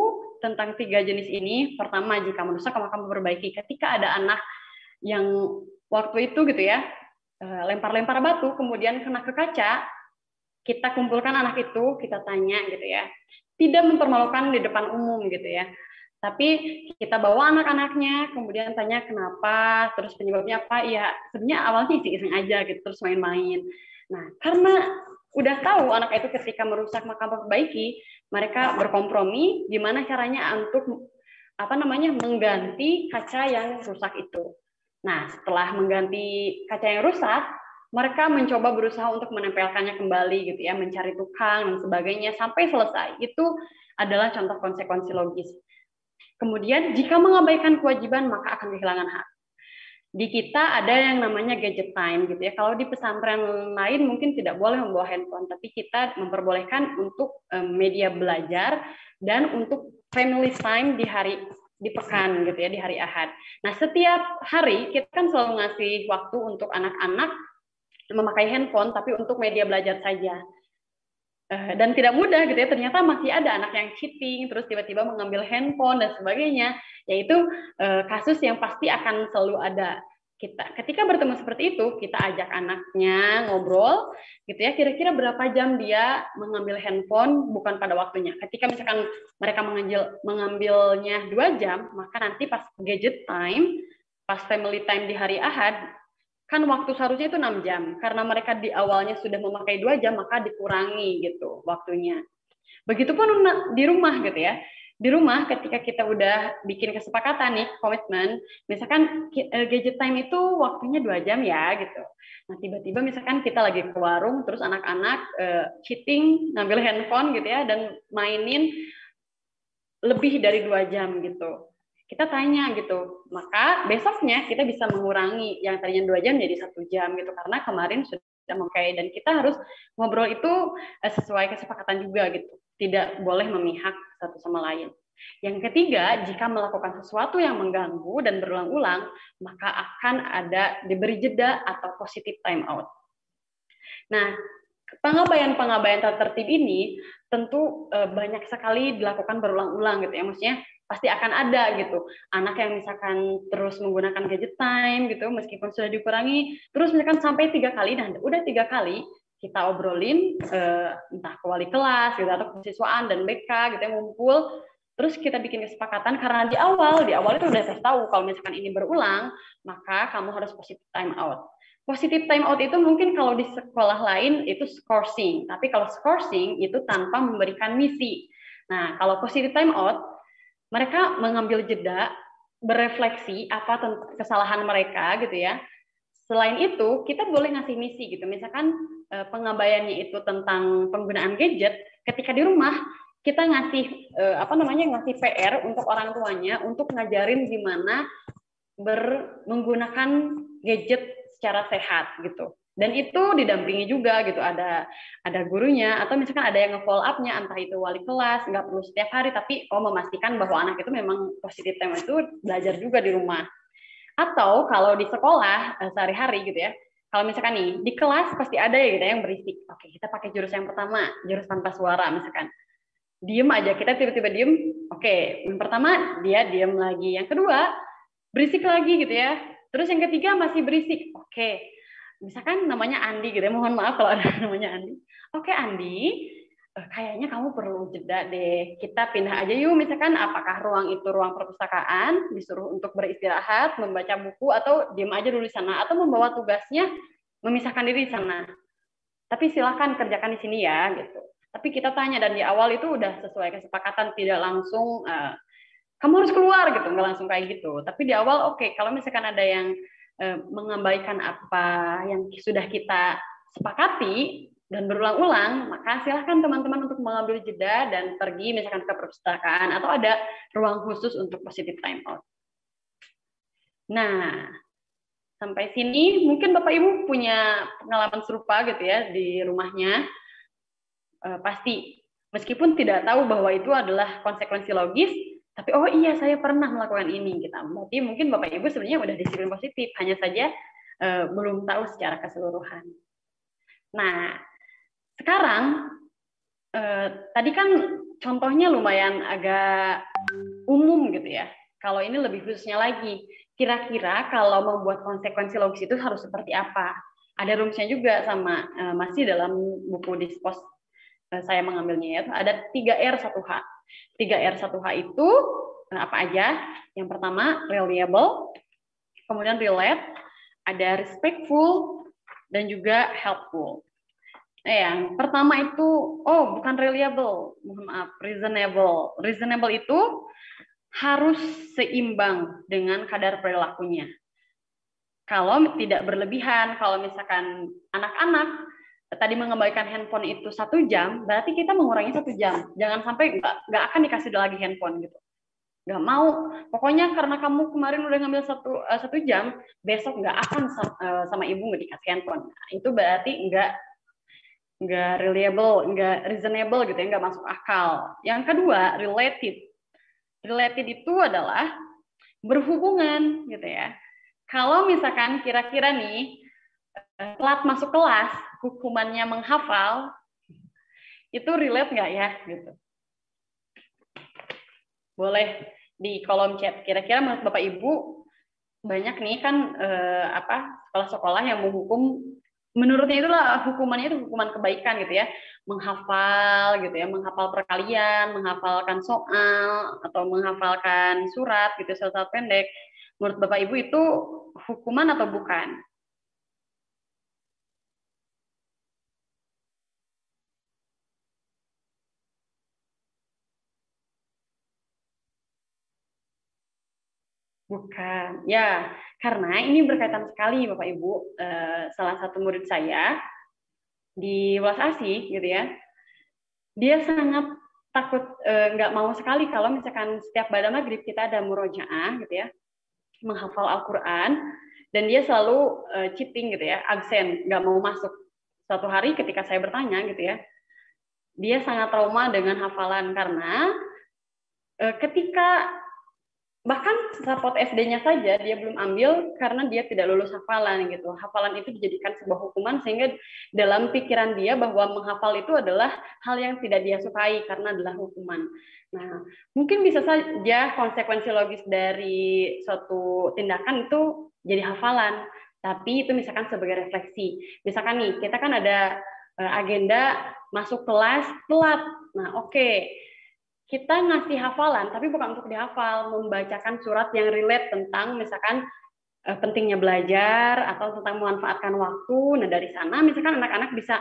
tentang tiga jenis ini. Pertama jika merusak maka memperbaiki. Ketika ada anak yang waktu itu gitu ya eh, lempar-lempar batu kemudian kena ke kaca kita kumpulkan anak itu, kita tanya gitu ya. Tidak mempermalukan di depan umum gitu ya. Tapi kita bawa anak-anaknya, kemudian tanya kenapa, terus penyebabnya apa, ya sebenarnya awalnya iseng-iseng aja gitu, terus main-main. Nah, karena udah tahu anak itu ketika merusak maka perbaiki, mereka berkompromi gimana caranya untuk apa namanya mengganti kaca yang rusak itu. Nah, setelah mengganti kaca yang rusak, mereka mencoba berusaha untuk menempelkannya kembali gitu ya, mencari tukang dan sebagainya sampai selesai. Itu adalah contoh konsekuensi logis. Kemudian jika mengabaikan kewajiban maka akan kehilangan hak. Di kita ada yang namanya gadget time gitu ya. Kalau di pesantren lain mungkin tidak boleh membawa handphone, tapi kita memperbolehkan untuk media belajar dan untuk family time di hari di pekan gitu ya di hari Ahad. Nah, setiap hari kita kan selalu ngasih waktu untuk anak-anak memakai handphone tapi untuk media belajar saja. Eh, dan tidak mudah gitu ya ternyata masih ada anak yang cheating terus tiba-tiba mengambil handphone dan sebagainya. Yaitu eh, kasus yang pasti akan selalu ada kita ketika bertemu seperti itu kita ajak anaknya ngobrol gitu ya kira-kira berapa jam dia mengambil handphone bukan pada waktunya. Ketika misalkan mereka mengambil mengambilnya dua jam maka nanti pas gadget time pas family time di hari Ahad kan waktu seharusnya itu 6 jam. Karena mereka di awalnya sudah memakai dua jam maka dikurangi gitu waktunya. Begitupun di rumah gitu ya di rumah ketika kita udah bikin kesepakatan nih komitmen misalkan eh, gadget time itu waktunya dua jam ya gitu. Nah tiba-tiba misalkan kita lagi ke warung terus anak-anak uh, cheating ngambil handphone gitu ya dan mainin lebih dari dua jam gitu. Kita tanya gitu maka besoknya kita bisa mengurangi yang tadinya dua jam jadi satu jam gitu. Karena kemarin sudah memakai dan kita harus ngobrol itu eh, sesuai kesepakatan juga gitu tidak boleh memihak satu sama lain Yang ketiga, jika melakukan sesuatu yang mengganggu dan berulang-ulang, maka akan ada diberi jeda atau positive time out. Nah, pengabaian-pengabaian tertertib ini tentu eh, banyak sekali dilakukan berulang-ulang gitu ya. Maksudnya pasti akan ada gitu anak yang misalkan terus menggunakan gadget time gitu meskipun sudah dikurangi terus misalkan sampai tiga kali dan udah tiga kali kita obrolin eh, entah ke wali kelas gitu atau kesiswaan dan BK gitu yang ngumpul terus kita bikin kesepakatan karena di awal di awal itu udah saya tahu kalau misalkan ini berulang maka kamu harus positive time out positive time out itu mungkin kalau di sekolah lain itu scoring tapi kalau scoring itu tanpa memberikan misi nah kalau positive time out mereka mengambil jeda, berefleksi apa kesalahan mereka gitu ya. Selain itu, kita boleh ngasih misi gitu. Misalkan eh, pengabaiannya itu tentang penggunaan gadget, ketika di rumah kita ngasih eh, apa namanya ngasih PR untuk orang tuanya untuk ngajarin gimana ber menggunakan gadget secara sehat gitu. Dan itu didampingi juga gitu. Ada ada gurunya atau misalkan ada yang nge-follow up-nya entah itu wali kelas nggak perlu setiap hari tapi oh memastikan bahwa anak itu memang positif tema itu belajar juga di rumah. Atau kalau di sekolah eh, sehari-hari gitu ya kalau misalkan nih di kelas pasti ada ya ya yang berisik. Oke kita pakai jurus yang pertama jurus tanpa suara misalkan. Diem aja kita tiba-tiba diem oke yang pertama dia diem lagi. Yang kedua berisik lagi gitu ya. Terus yang ketiga masih berisik oke. Misalkan namanya Andi gitu ya, mohon maaf kalau ada namanya Andi. Oke Andi, kayaknya kamu perlu jeda deh. Kita pindah aja yuk, misalkan apakah ruang itu ruang perpustakaan, disuruh untuk beristirahat, membaca buku, atau diem aja dulu di sana, atau membawa tugasnya memisahkan diri di sana. Tapi silakan kerjakan di sini ya, gitu. Tapi kita tanya dan di awal itu udah sesuai kesepakatan, tidak langsung uh, kamu harus keluar gitu, nggak langsung kayak gitu. Tapi di awal oke, okay, kalau misalkan ada yang Eh, mengabaikan apa yang sudah kita sepakati dan berulang-ulang, maka silahkan teman-teman untuk mengambil jeda dan pergi misalkan ke perpustakaan atau ada ruang khusus untuk positive time out. Nah, sampai sini mungkin Bapak Ibu punya pengalaman serupa gitu ya di rumahnya. E, pasti meskipun tidak tahu bahwa itu adalah konsekuensi logis, tapi oh iya saya pernah melakukan ini gitu. Berarti mungkin Bapak Ibu sebenarnya udah disiplin positif, hanya saja uh, belum tahu secara keseluruhan. Nah, sekarang uh, tadi kan contohnya lumayan agak umum gitu ya. Kalau ini lebih khususnya lagi, kira-kira kalau membuat konsekuensi logis itu harus seperti apa? Ada rumusnya juga sama uh, masih dalam buku dispos uh, saya mengambilnya ya. Ada 3R 1H 3R1H itu eh, apa aja? Yang pertama, reliable, kemudian relate, ada respectful, dan juga helpful. Nah, yang pertama itu, oh bukan reliable, mohon maaf, reasonable. Reasonable itu harus seimbang dengan kadar perilakunya. Kalau tidak berlebihan, kalau misalkan anak-anak tadi mengembalikan handphone itu satu jam, berarti kita mengurangi satu jam. Jangan sampai nggak nggak akan dikasih lagi handphone gitu. Nggak mau. Pokoknya karena kamu kemarin udah ngambil satu uh, satu jam, besok nggak akan sama, uh, eh, sama ibu nggak dikasih handphone. Nah, itu berarti nggak nggak reliable, nggak reasonable gitu ya, nggak masuk akal. Yang kedua, related. Related itu adalah berhubungan gitu ya. Kalau misalkan kira-kira nih eh, telat masuk kelas, hukumannya menghafal, itu relate nggak ya? Gitu. Boleh di kolom chat. Kira-kira menurut Bapak Ibu banyak nih kan eh, apa sekolah-sekolah yang menghukum menurutnya itulah hukumannya itu hukuman kebaikan gitu ya. Menghafal gitu ya menghafal perkalian menghafalkan soal atau menghafalkan surat gitu surat-surat pendek. Menurut bapak ibu itu hukuman atau bukan Bukan, ya karena ini berkaitan sekali Bapak Ibu. Eh, salah satu murid saya di Welas Asih gitu ya, dia sangat takut eh, nggak mau sekali kalau misalkan setiap pada maghrib kita ada murojaah gitu ya, menghafal Al-Quran. Dan dia selalu eh, cheating gitu ya, absen, nggak mau masuk. Suatu hari ketika saya bertanya gitu ya, dia sangat trauma dengan hafalan karena ketika bahkan rapot SD-nya saja dia belum ambil karena dia tidak lulus hafalan gitu. Hafalan itu dijadikan sebuah hukuman sehingga dalam pikiran dia bahwa menghafal itu adalah hal yang tidak dia sukai karena adalah hukuman. Nah, mungkin bisa saja konsekuensi logis dari suatu tindakan itu jadi hafalan, tapi itu misalkan sebagai refleksi. Misalkan nih, kita kan ada eh, agenda masuk kelas telat. Nah, oke. Okay kita ngasih hafalan, tapi bukan untuk dihafal, membacakan surat yang relate tentang misalkan uh, pentingnya belajar atau tentang memanfaatkan waktu. Nah dari sana misalkan anak-anak bisa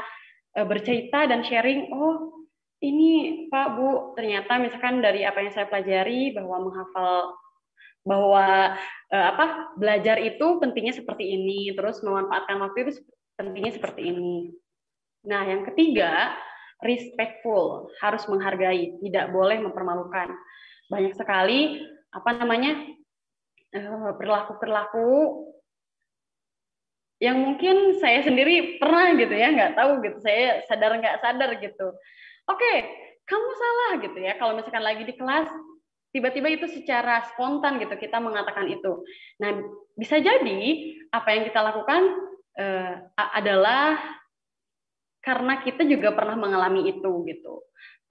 uh, bercerita dan sharing, oh ini Pak Bu ternyata misalkan dari apa yang saya pelajari bahwa menghafal bahwa uh, apa belajar itu pentingnya seperti ini, terus memanfaatkan waktu itu pentingnya seperti ini. Nah yang ketiga respectful, harus menghargai, tidak boleh mempermalukan. Banyak sekali apa namanya eh, perilaku-perilaku yang mungkin saya sendiri pernah gitu ya nggak tahu gitu saya sadar nggak sadar gitu oke kamu salah gitu ya kalau misalkan lagi di kelas tiba-tiba itu secara spontan gitu kita mengatakan itu nah bisa jadi apa yang kita lakukan uh, adalah karena kita juga pernah mengalami itu gitu.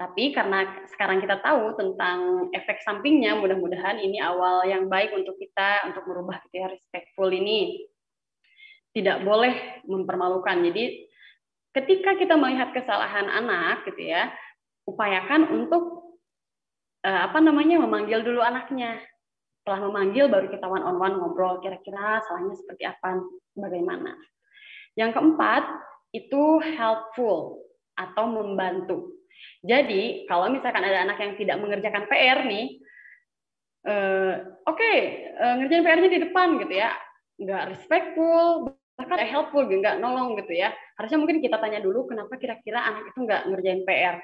Tapi karena sekarang kita tahu tentang efek sampingnya, mudah-mudahan ini awal yang baik untuk kita untuk merubah gitu ya respectful ini. Tidak boleh mempermalukan. Jadi ketika kita melihat kesalahan anak gitu ya, upayakan untuk uh, apa namanya memanggil dulu anaknya. Setelah memanggil baru kita one on one ngobrol kira-kira salahnya seperti apa, bagaimana. Yang keempat, itu helpful atau membantu. Jadi kalau misalkan ada anak yang tidak mengerjakan PR nih, eh, oke okay, eh, ngerjain PR-nya di depan gitu ya, nggak respectful, bahkan helpful, nggak nolong gitu ya. Harusnya mungkin kita tanya dulu kenapa kira-kira anak itu nggak ngerjain PR.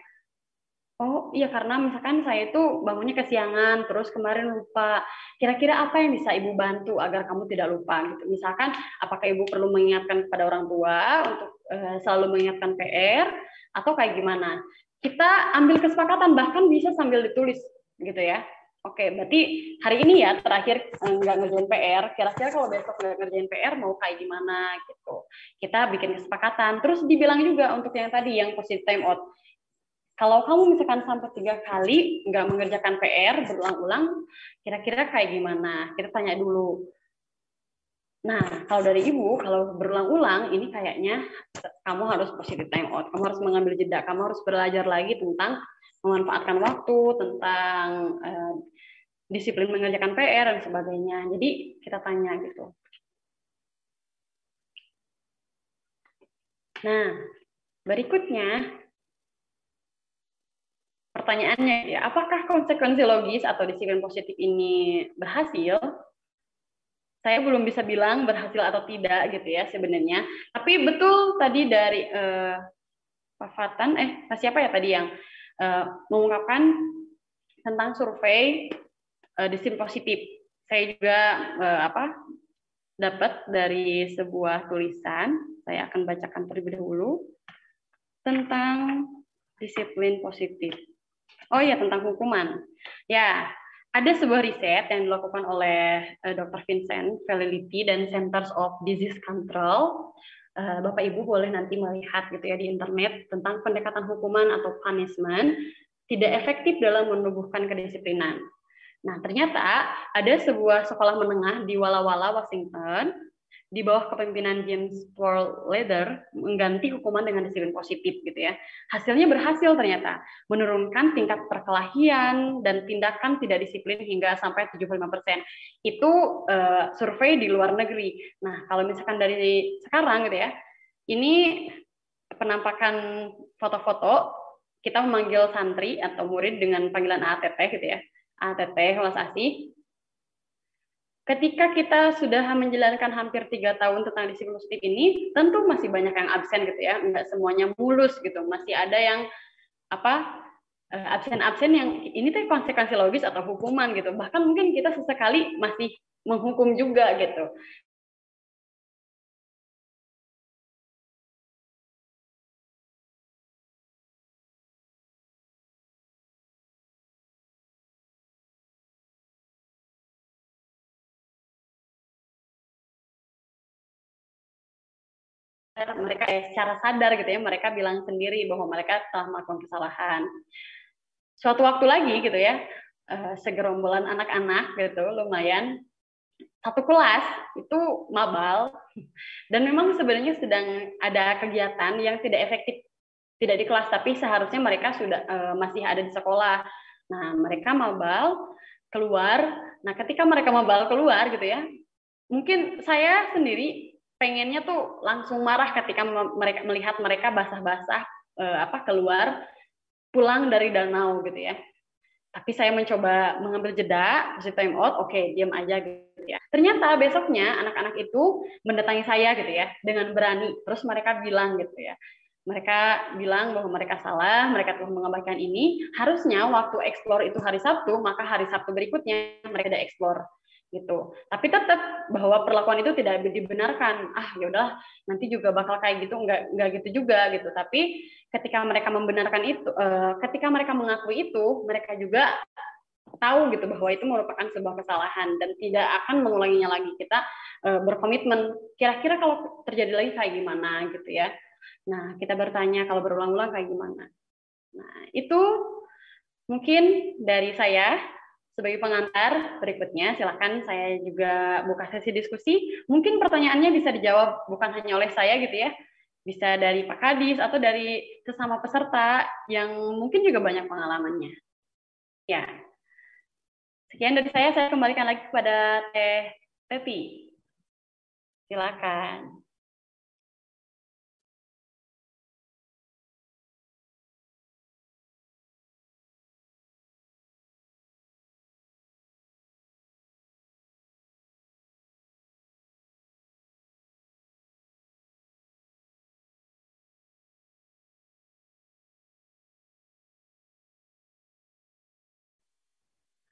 Oh iya karena misalkan saya itu bangunnya kesiangan, terus kemarin lupa. Kira-kira apa yang bisa ibu bantu agar kamu tidak lupa gitu? Misalkan apakah ibu perlu mengingatkan kepada orang tua untuk uh, selalu mengingatkan PR atau kayak gimana? Kita ambil kesepakatan bahkan bisa sambil ditulis gitu ya. Oke, berarti hari ini ya terakhir eh, nggak ngerjain PR. Kira-kira kalau besok nggak ngerjain PR mau kayak gimana gitu. Kita bikin kesepakatan. Terus dibilang juga untuk yang tadi yang positive time out kalau kamu misalkan sampai tiga kali nggak mengerjakan PR berulang-ulang, kira-kira kayak gimana? Kita tanya dulu. Nah, kalau dari ibu, kalau berulang-ulang, ini kayaknya kamu harus positive time out. Kamu harus mengambil jeda. Kamu harus belajar lagi tentang memanfaatkan waktu, tentang eh, disiplin mengerjakan PR dan sebagainya. Jadi kita tanya gitu. Nah, berikutnya pertanyaannya ya, apakah konsekuensi logis atau disiplin positif ini berhasil? Saya belum bisa bilang berhasil atau tidak gitu ya sebenarnya. Tapi betul tadi dari uh, Pak Fatan, eh siapa ya tadi yang uh, mengungkapkan tentang survei uh, disiplin positif. Saya juga uh, apa dapat dari sebuah tulisan, saya akan bacakan terlebih dahulu tentang disiplin positif. Oh iya tentang hukuman. Ya, ada sebuah riset yang dilakukan oleh eh, Dr. Vincent Validity dan Centers of Disease Control. Uh, Bapak Ibu boleh nanti melihat gitu ya di internet tentang pendekatan hukuman atau punishment tidak efektif dalam menumbuhkan kedisiplinan. Nah, ternyata ada sebuah sekolah menengah di Walla Walla, Washington, di bawah kepemimpinan James Paul Leather mengganti hukuman dengan disiplin positif gitu ya. Hasilnya berhasil ternyata menurunkan tingkat perkelahian dan tindakan tidak disiplin hingga sampai 75%. Itu uh, survei di luar negeri. Nah, kalau misalkan dari sekarang gitu ya. Ini penampakan foto-foto kita memanggil santri atau murid dengan panggilan ATT gitu ya. ATT Holas Asih ketika kita sudah menjalankan hampir tiga tahun tentang disiplin positif ini, tentu masih banyak yang absen gitu ya, nggak semuanya mulus gitu, masih ada yang apa eh, absen-absen yang ini tuh konsekuensi logis atau hukuman gitu, bahkan mungkin kita sesekali masih menghukum juga gitu. Mereka eh, secara sadar gitu ya mereka bilang sendiri bahwa mereka telah melakukan kesalahan. Suatu waktu lagi gitu ya uh, segerombolan anak-anak gitu lumayan satu kelas itu mabal dan memang sebenarnya sedang ada kegiatan yang tidak efektif tidak di kelas tapi seharusnya mereka sudah uh, masih ada di sekolah. Nah, mereka mabal keluar. Nah, ketika mereka mabal keluar gitu ya, mungkin saya sendiri pengennya tuh langsung marah ketika mereka melihat mereka basah-basah uh, apa keluar pulang dari danau gitu ya. Tapi saya mencoba mengambil jeda, kasih time out, oke, okay, diam aja gitu ya. Ternyata besoknya anak-anak itu mendatangi saya gitu ya dengan berani. Terus mereka bilang gitu ya. Mereka bilang bahwa mereka salah, mereka telah mengabaikan ini. Harusnya waktu eksplor itu hari Sabtu, maka hari Sabtu berikutnya mereka ada eksplor gitu. Tapi tetap bahwa perlakuan itu tidak dibenarkan. Ah, ya udah nanti juga bakal kayak gitu, enggak enggak gitu juga gitu. Tapi ketika mereka membenarkan itu, uh, ketika mereka mengakui itu, mereka juga tahu gitu bahwa itu merupakan sebuah kesalahan dan tidak akan mengulanginya lagi. Kita uh, berkomitmen kira-kira kalau terjadi lagi kayak gimana gitu ya. Nah, kita bertanya kalau berulang-ulang kayak gimana. Nah, itu mungkin dari saya sebagai pengantar berikutnya, silakan saya juga buka sesi diskusi. Mungkin pertanyaannya bisa dijawab bukan hanya oleh saya gitu ya, bisa dari Pak Kadis atau dari sesama peserta yang mungkin juga banyak pengalamannya. Ya, sekian dari saya. Saya kembalikan lagi kepada Teh Teti. Silakan.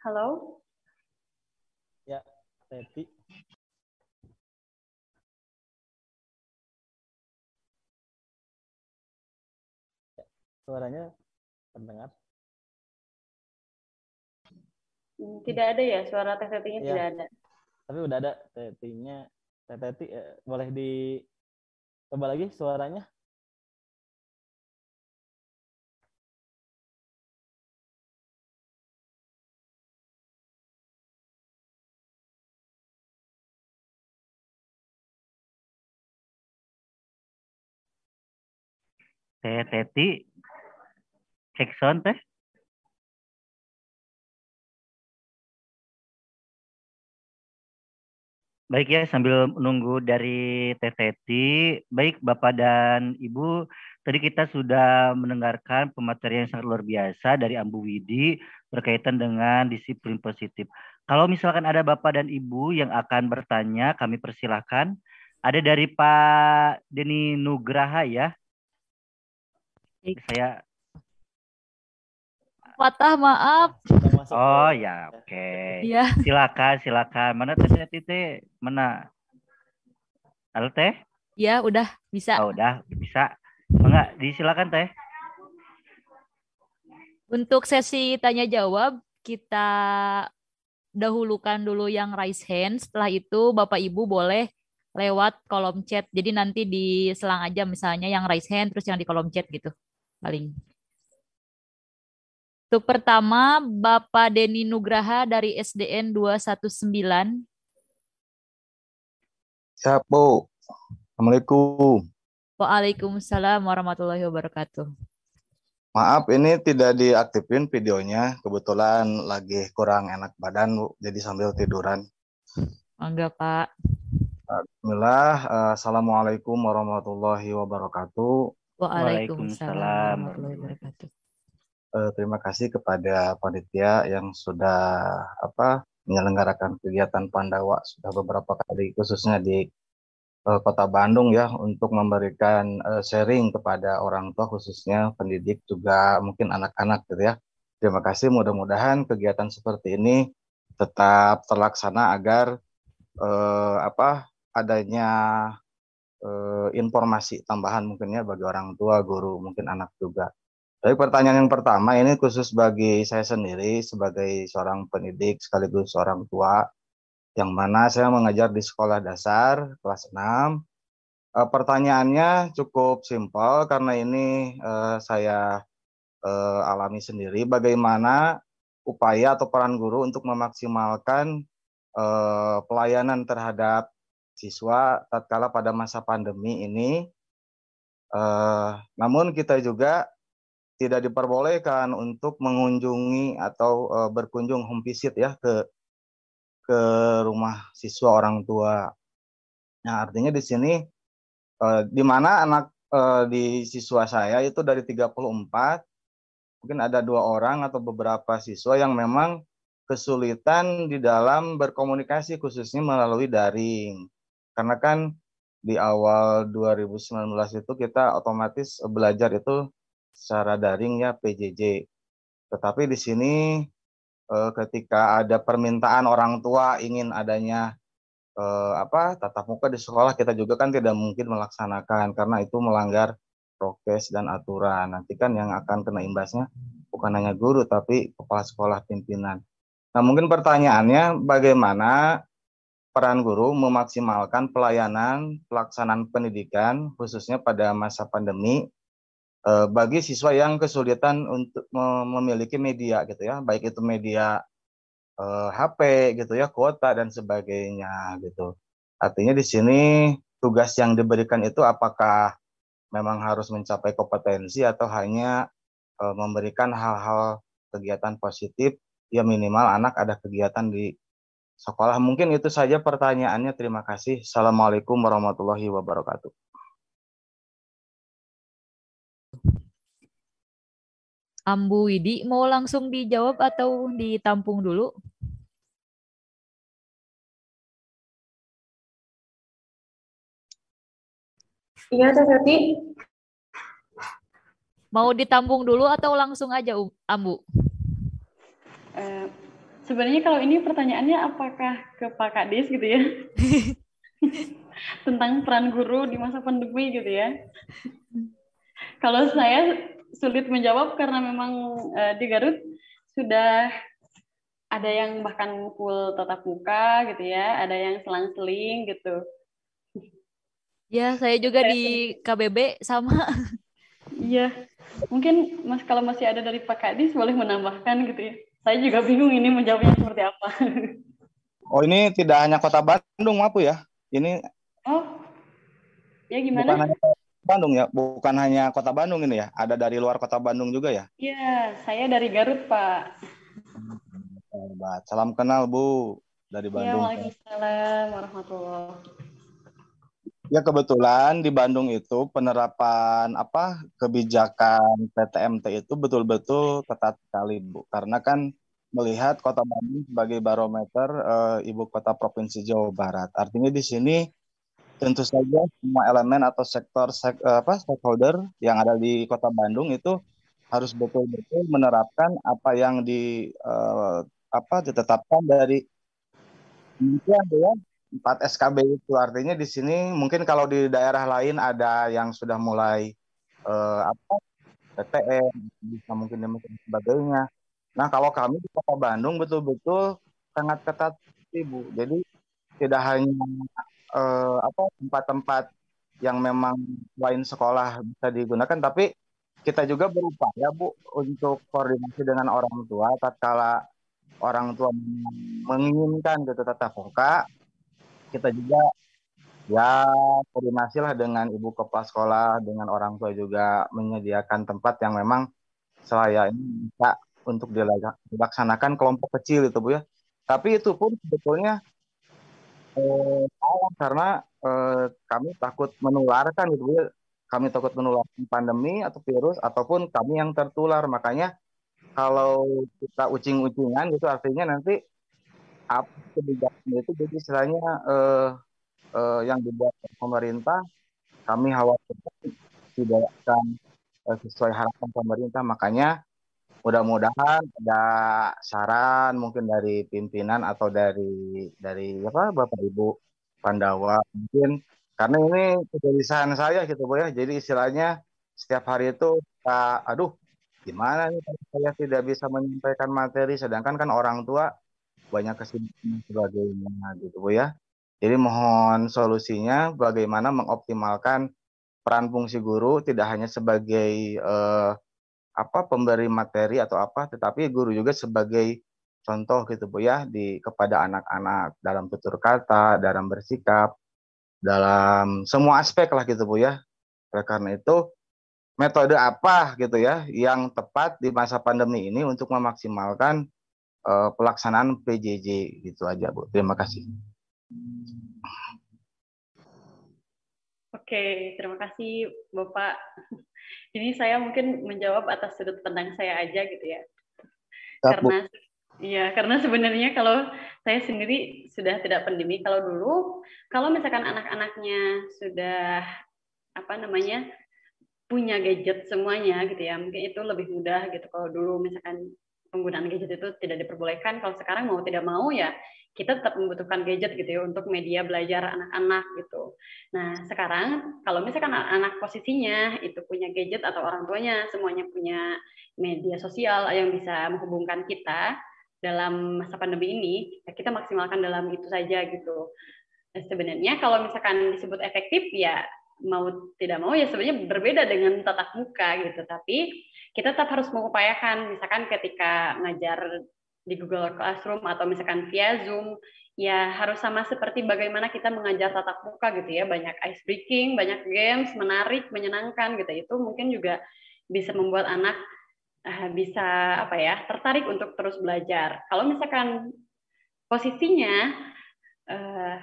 Halo? Ya, Teti. Ya, suaranya terdengar? Hmm, tidak ada ya, suara Teh Tetinya ya, tidak ada. Tapi udah ada Tetinya. Teh Teti, eh, boleh di coba lagi suaranya? Teh Teti teh. Baik ya, sambil menunggu dari Teti, baik Bapak dan Ibu, tadi kita sudah mendengarkan pematerian yang sangat luar biasa dari Ambu Widi berkaitan dengan disiplin positif. Kalau misalkan ada Bapak dan Ibu yang akan bertanya, kami persilahkan. Ada dari Pak Deni Nugraha ya, saya patah maaf. Oh ya, oke. Okay. Ya. Silakan, silakan. Mana teh teh Mana? Halo teh? Ya, udah bisa. Oh, udah bisa. Enggak, disilakan teh. Untuk sesi tanya jawab kita dahulukan dulu yang raise hand. Setelah itu Bapak Ibu boleh lewat kolom chat. Jadi nanti di selang aja misalnya yang raise hand terus yang di kolom chat gitu paling. Untuk pertama, Bapak Deni Nugraha dari SDN 219. Siap, Bu. Assalamualaikum. Waalaikumsalam warahmatullahi wabarakatuh. Maaf, ini tidak diaktifin videonya. Kebetulan lagi kurang enak badan, Bu. Jadi sambil tiduran. Enggak, Pak. Bismillah. Assalamualaikum warahmatullahi wabarakatuh. Waalaikumsalam warahmatullahi wabarakatuh. Uh, terima kasih kepada panitia yang sudah apa menyelenggarakan kegiatan Pandawa sudah beberapa kali khususnya di uh, Kota Bandung ya untuk memberikan uh, sharing kepada orang tua khususnya pendidik juga mungkin anak-anak gitu ya. Terima kasih mudah-mudahan kegiatan seperti ini tetap terlaksana agar uh, apa adanya eh, informasi tambahan mungkin ya bagi orang tua, guru, mungkin anak juga. Tapi pertanyaan yang pertama ini khusus bagi saya sendiri sebagai seorang pendidik sekaligus seorang tua yang mana saya mengajar di sekolah dasar kelas 6 uh, pertanyaannya cukup simpel karena ini uh, saya uh, alami sendiri. Bagaimana upaya atau peran guru untuk memaksimalkan uh, pelayanan terhadap siswa tatkala pada masa pandemi ini. Uh, namun kita juga tidak diperbolehkan untuk mengunjungi atau uh, berkunjung home visit ya ke ke rumah siswa orang tua. Nah, artinya di sini uh, di mana anak uh, di siswa saya itu dari 34 mungkin ada dua orang atau beberapa siswa yang memang kesulitan di dalam berkomunikasi khususnya melalui daring. Karena kan di awal 2019 itu kita otomatis belajar itu secara daring ya PJJ. Tetapi di sini eh, ketika ada permintaan orang tua ingin adanya eh, apa tatap muka di sekolah kita juga kan tidak mungkin melaksanakan karena itu melanggar prokes dan aturan. Nanti kan yang akan kena imbasnya bukan hanya guru tapi kepala sekolah pimpinan. Nah, mungkin pertanyaannya bagaimana peran guru memaksimalkan pelayanan pelaksanaan pendidikan khususnya pada masa pandemi uh, bagi siswa yang kesulitan untuk memiliki media gitu ya, baik itu media uh, eh, HP gitu ya, kuota dan sebagainya gitu. Artinya di sini tugas yang diberikan itu apakah memang harus mencapai kompetensi atau hanya uh, memberikan hal-hal kegiatan positif ya minimal anak ada kegiatan di sekolah. Mungkin itu saja pertanyaannya. Terima kasih. Assalamualaikum warahmatullahi wabarakatuh. Ambu Widi mau langsung dijawab atau ditampung dulu? Iya, Tati. Mau ditampung dulu atau langsung aja, Ambu? Uh, sebenarnya kalau ini pertanyaannya apakah ke Pak Kadis gitu ya? Tentang peran guru di masa pandemi gitu ya. Kalau saya sulit menjawab karena memang uh, di Garut sudah ada yang bahkan full tatap muka gitu ya, ada yang selang-seling gitu. Ya, saya juga saya di KBB sama. Iya, mungkin mas kalau masih ada dari Pak Kadis boleh menambahkan gitu ya. Saya juga bingung ini menjawabnya seperti apa. Oh ini tidak hanya kota Bandung, apa ya? Ini. Oh, ya gimana? Bukan hanya Bandung ya, bukan hanya kota Bandung ini ya, ada dari luar kota Bandung juga ya? Iya, saya dari Garut Pak. Salam kenal Bu dari iya, Bandung. Ya, Waalaikumsalam warahmatullahi Ya kebetulan di Bandung itu penerapan apa kebijakan PTMT itu betul-betul ketat sekali Bu, karena kan melihat kota Bandung sebagai barometer e, ibu kota provinsi Jawa Barat. Artinya di sini tentu saja semua elemen atau sektor sek, eh, apa stakeholder yang ada di Kota Bandung itu harus betul-betul menerapkan apa yang di uh, apa ditetapkan dari kemudian ya empat SKB itu artinya di sini mungkin kalau di daerah lain ada yang sudah mulai uh, apa PTM bisa mungkin dan sebagainya. Nah kalau kami di Kota Bandung betul-betul sangat ketat ibu. Jadi tidak hanya eh, apa tempat-tempat yang memang lain sekolah bisa digunakan tapi kita juga berupaya Bu untuk koordinasi dengan orang tua tatkala orang tua menginginkan gitu tetap muka kita juga ya koordinasi lah dengan ibu kepala sekolah dengan orang tua juga menyediakan tempat yang memang selayaknya bisa untuk dilaksanakan kelompok kecil itu Bu ya tapi itu pun sebetulnya eh, karena eh, kami takut menularkan gitu ya. Kami takut menularkan pandemi atau virus ataupun kami yang tertular. Makanya kalau kita ucing-ucingan gitu artinya nanti apa kebijakan itu jadi istilahnya eh, eh, yang dibuat pemerintah kami khawatir tidak akan eh, sesuai harapan pemerintah. Makanya mudah-mudahan ada saran mungkin dari pimpinan atau dari dari apa Bapak Ibu Pandawa mungkin karena ini kegelisahan saya gitu Bu ya. Jadi istilahnya setiap hari itu aduh gimana nih saya tidak bisa menyampaikan materi sedangkan kan orang tua banyak kesibukan sebagainya gitu Bu ya. Jadi mohon solusinya bagaimana mengoptimalkan peran fungsi guru tidak hanya sebagai eh, apa pemberi materi atau apa, tetapi guru juga sebagai contoh gitu Bu ya di kepada anak-anak dalam tutur kata, dalam bersikap, dalam semua aspek lah gitu Bu ya. Oleh karena itu metode apa gitu ya yang tepat di masa pandemi ini untuk memaksimalkan uh, pelaksanaan PJJ gitu aja Bu. Terima kasih. Oke, terima kasih Bapak. Ini saya mungkin menjawab atas sudut pandang saya aja gitu ya. Karena Iya, karena sebenarnya kalau saya sendiri sudah tidak pandemi. Kalau dulu, kalau misalkan anak-anaknya sudah apa namanya punya gadget semuanya gitu ya, mungkin itu lebih mudah gitu. Kalau dulu misalkan penggunaan gadget itu tidak diperbolehkan, kalau sekarang mau tidak mau ya kita tetap membutuhkan gadget gitu ya untuk media belajar anak-anak gitu. Nah sekarang kalau misalkan anak posisinya itu punya gadget atau orang tuanya semuanya punya media sosial yang bisa menghubungkan kita dalam masa pandemi ini, ya kita maksimalkan dalam itu saja gitu. Nah, sebenarnya kalau misalkan disebut efektif ya mau tidak mau ya sebenarnya berbeda dengan tatap muka gitu. Tapi kita tetap harus mengupayakan. Misalkan ketika ngajar di Google Classroom atau misalkan via Zoom ya harus sama seperti bagaimana kita mengajar tatap muka gitu ya. Banyak ice breaking banyak games menarik menyenangkan gitu. Itu mungkin juga bisa membuat anak uh, bisa apa ya tertarik untuk terus belajar. Kalau misalkan posisinya uh,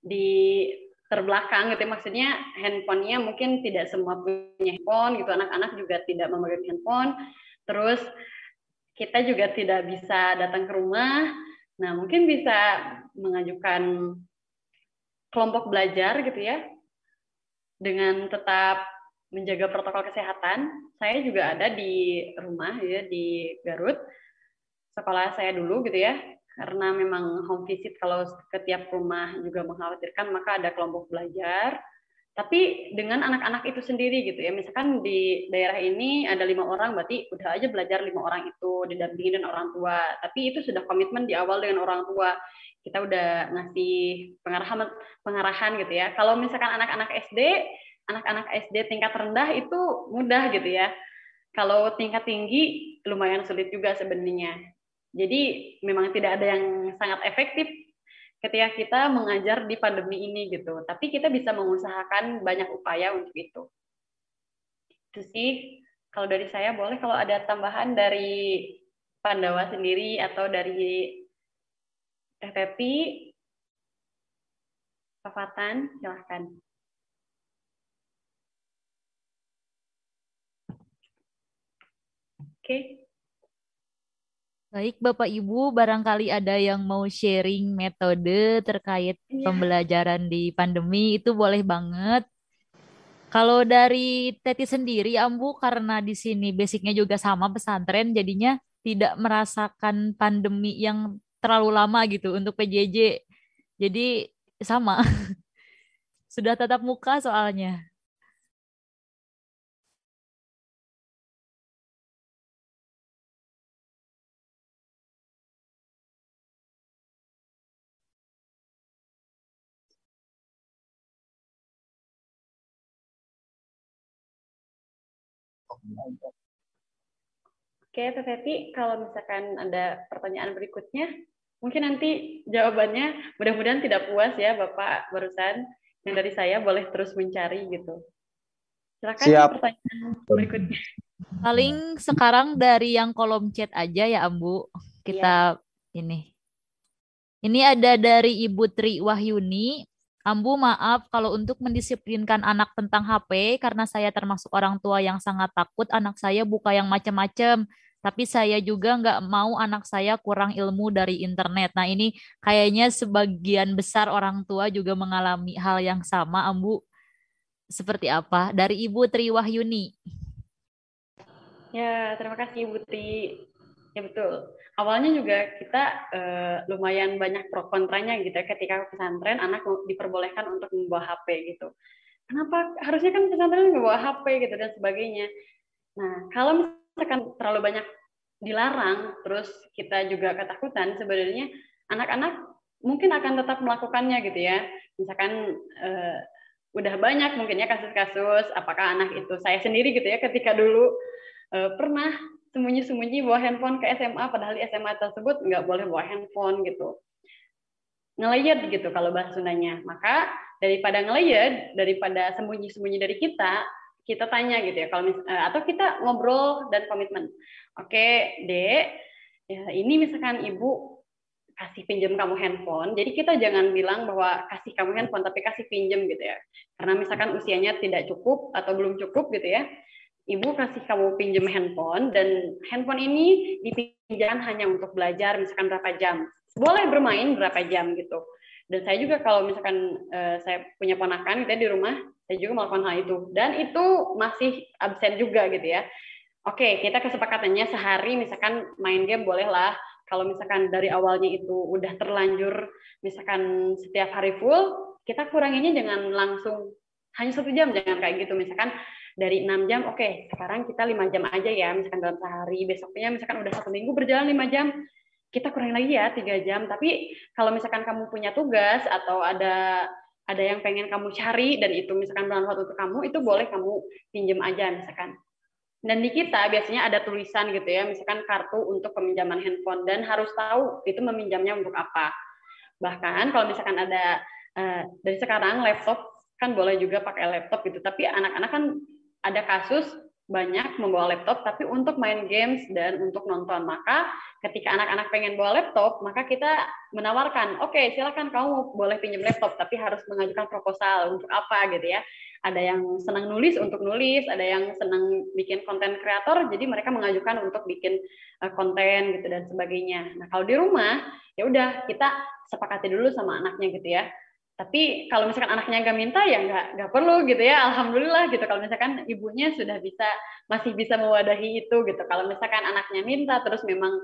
di terbelakang gitu ya, maksudnya handphonenya mungkin tidak semua punya handphone gitu. Anak-anak juga tidak memegang handphone. Terus kita juga tidak bisa datang ke rumah. Nah, mungkin bisa mengajukan kelompok belajar gitu ya, dengan tetap menjaga protokol kesehatan. Saya juga ada di rumah ya di Garut, sekolah saya dulu gitu ya, karena memang home visit kalau ke tiap rumah juga mengkhawatirkan, maka ada kelompok belajar. Tapi dengan anak-anak itu sendiri gitu ya. Misalkan di daerah ini ada lima orang berarti udah aja belajar lima orang itu didampingi dengan orang tua. Tapi itu sudah komitmen di awal dengan orang tua. Kita udah ngasih pengarahan pengarahan gitu ya. Kalau misalkan anak-anak SD anak-anak SD tingkat rendah itu mudah gitu ya. Kalau tingkat tinggi lumayan sulit juga sebenarnya jadi memang tidak ada yang sangat efektif ketika kita mengajar di pandemi ini gitu. Tapi kita bisa mengusahakan banyak upaya untuk itu. Itu sih kalau dari saya boleh kalau ada tambahan dari Pandawa sendiri atau dari FFP Pafatan, silahkan. Oke. Okay. Baik, Bapak Ibu, barangkali ada yang mau sharing metode terkait ya. pembelajaran di pandemi itu boleh banget. Kalau dari Teti sendiri, Ambu, karena di sini basicnya juga sama pesantren, jadinya tidak merasakan pandemi yang terlalu lama gitu untuk PJJ. Jadi sama. Sudah tatap muka soalnya. Oke, Teti, kalau misalkan ada pertanyaan berikutnya, mungkin nanti jawabannya mudah-mudahan tidak puas ya Bapak barusan. Yang dari saya boleh terus mencari gitu. Silakan Siap. pertanyaan berikutnya. Paling sekarang dari yang kolom chat aja ya Ambu. Kita ya. ini. Ini ada dari Ibu Tri Wahyuni. Ambu maaf kalau untuk mendisiplinkan anak tentang HP karena saya termasuk orang tua yang sangat takut anak saya buka yang macam-macam. Tapi saya juga nggak mau anak saya kurang ilmu dari internet. Nah ini kayaknya sebagian besar orang tua juga mengalami hal yang sama. Ambu seperti apa? Dari Ibu Tri Wahyuni. Ya, terima kasih Ibu Tri. Ya betul awalnya juga kita uh, lumayan banyak pro kontranya gitu ya ketika pesantren anak diperbolehkan untuk membawa HP gitu. Kenapa harusnya kan pesantren nggak bawa HP gitu dan sebagainya. Nah kalau misalkan terlalu banyak dilarang, terus kita juga ketakutan sebenarnya anak-anak mungkin akan tetap melakukannya gitu ya. Misalkan uh, udah banyak mungkin ya kasus-kasus apakah anak itu saya sendiri gitu ya ketika dulu uh, pernah sembunyi-sembunyi bawa handphone ke SMA padahal di SMA tersebut nggak boleh bawa handphone gitu ngelayet gitu kalau bahasa Sundanya maka daripada ngelayet daripada sembunyi-sembunyi dari kita kita tanya gitu ya kalau uh, atau kita ngobrol dan komitmen oke dek ya ini misalkan ibu kasih pinjam kamu handphone. Jadi kita jangan bilang bahwa kasih kamu handphone, tapi kasih pinjam gitu ya. Karena misalkan usianya tidak cukup atau belum cukup gitu ya, ibu kasih kamu pinjam handphone dan handphone ini dipinjam hanya untuk belajar misalkan berapa jam. Boleh bermain berapa jam gitu. Dan saya juga kalau misalkan uh, saya punya ponakan gitu ya, di rumah, saya juga melakukan hal itu. Dan itu masih absen juga gitu ya. Oke, kita kesepakatannya sehari misalkan main game bolehlah kalau misalkan dari awalnya itu udah terlanjur misalkan setiap hari full kita kuranginnya jangan langsung hanya satu jam jangan kayak gitu misalkan dari enam jam oke okay, sekarang kita lima jam aja ya misalkan dalam sehari. Besoknya misalkan udah satu minggu berjalan lima jam. Kita kurang lagi ya tiga jam. Tapi kalau misalkan kamu punya tugas atau ada ada yang pengen kamu cari dan itu misalkan bermanfaat untuk kamu itu boleh kamu pinjam aja misalkan. Dan di kita biasanya ada tulisan gitu ya, misalkan kartu untuk peminjaman handphone. Dan harus tahu itu meminjamnya untuk apa. Bahkan kalau misalkan ada uh, dari sekarang laptop kan boleh juga pakai laptop gitu, tapi anak-anak kan ada kasus banyak membawa laptop tapi untuk main games dan untuk nonton. Maka ketika anak-anak pengen bawa laptop, maka kita menawarkan, oke okay, silakan kamu boleh pinjam laptop tapi harus mengajukan proposal untuk apa gitu ya. Ada yang senang nulis untuk nulis, ada yang senang bikin konten kreator, jadi mereka mengajukan untuk bikin eh, konten gitu dan sebagainya. Nah kalau di rumah ya udah kita sepakati dulu sama anaknya gitu ya tapi kalau misalkan anaknya nggak minta ya nggak nggak perlu gitu ya. Alhamdulillah gitu. Kalau misalkan ibunya sudah bisa masih bisa mewadahi itu gitu. Kalau misalkan anaknya minta terus memang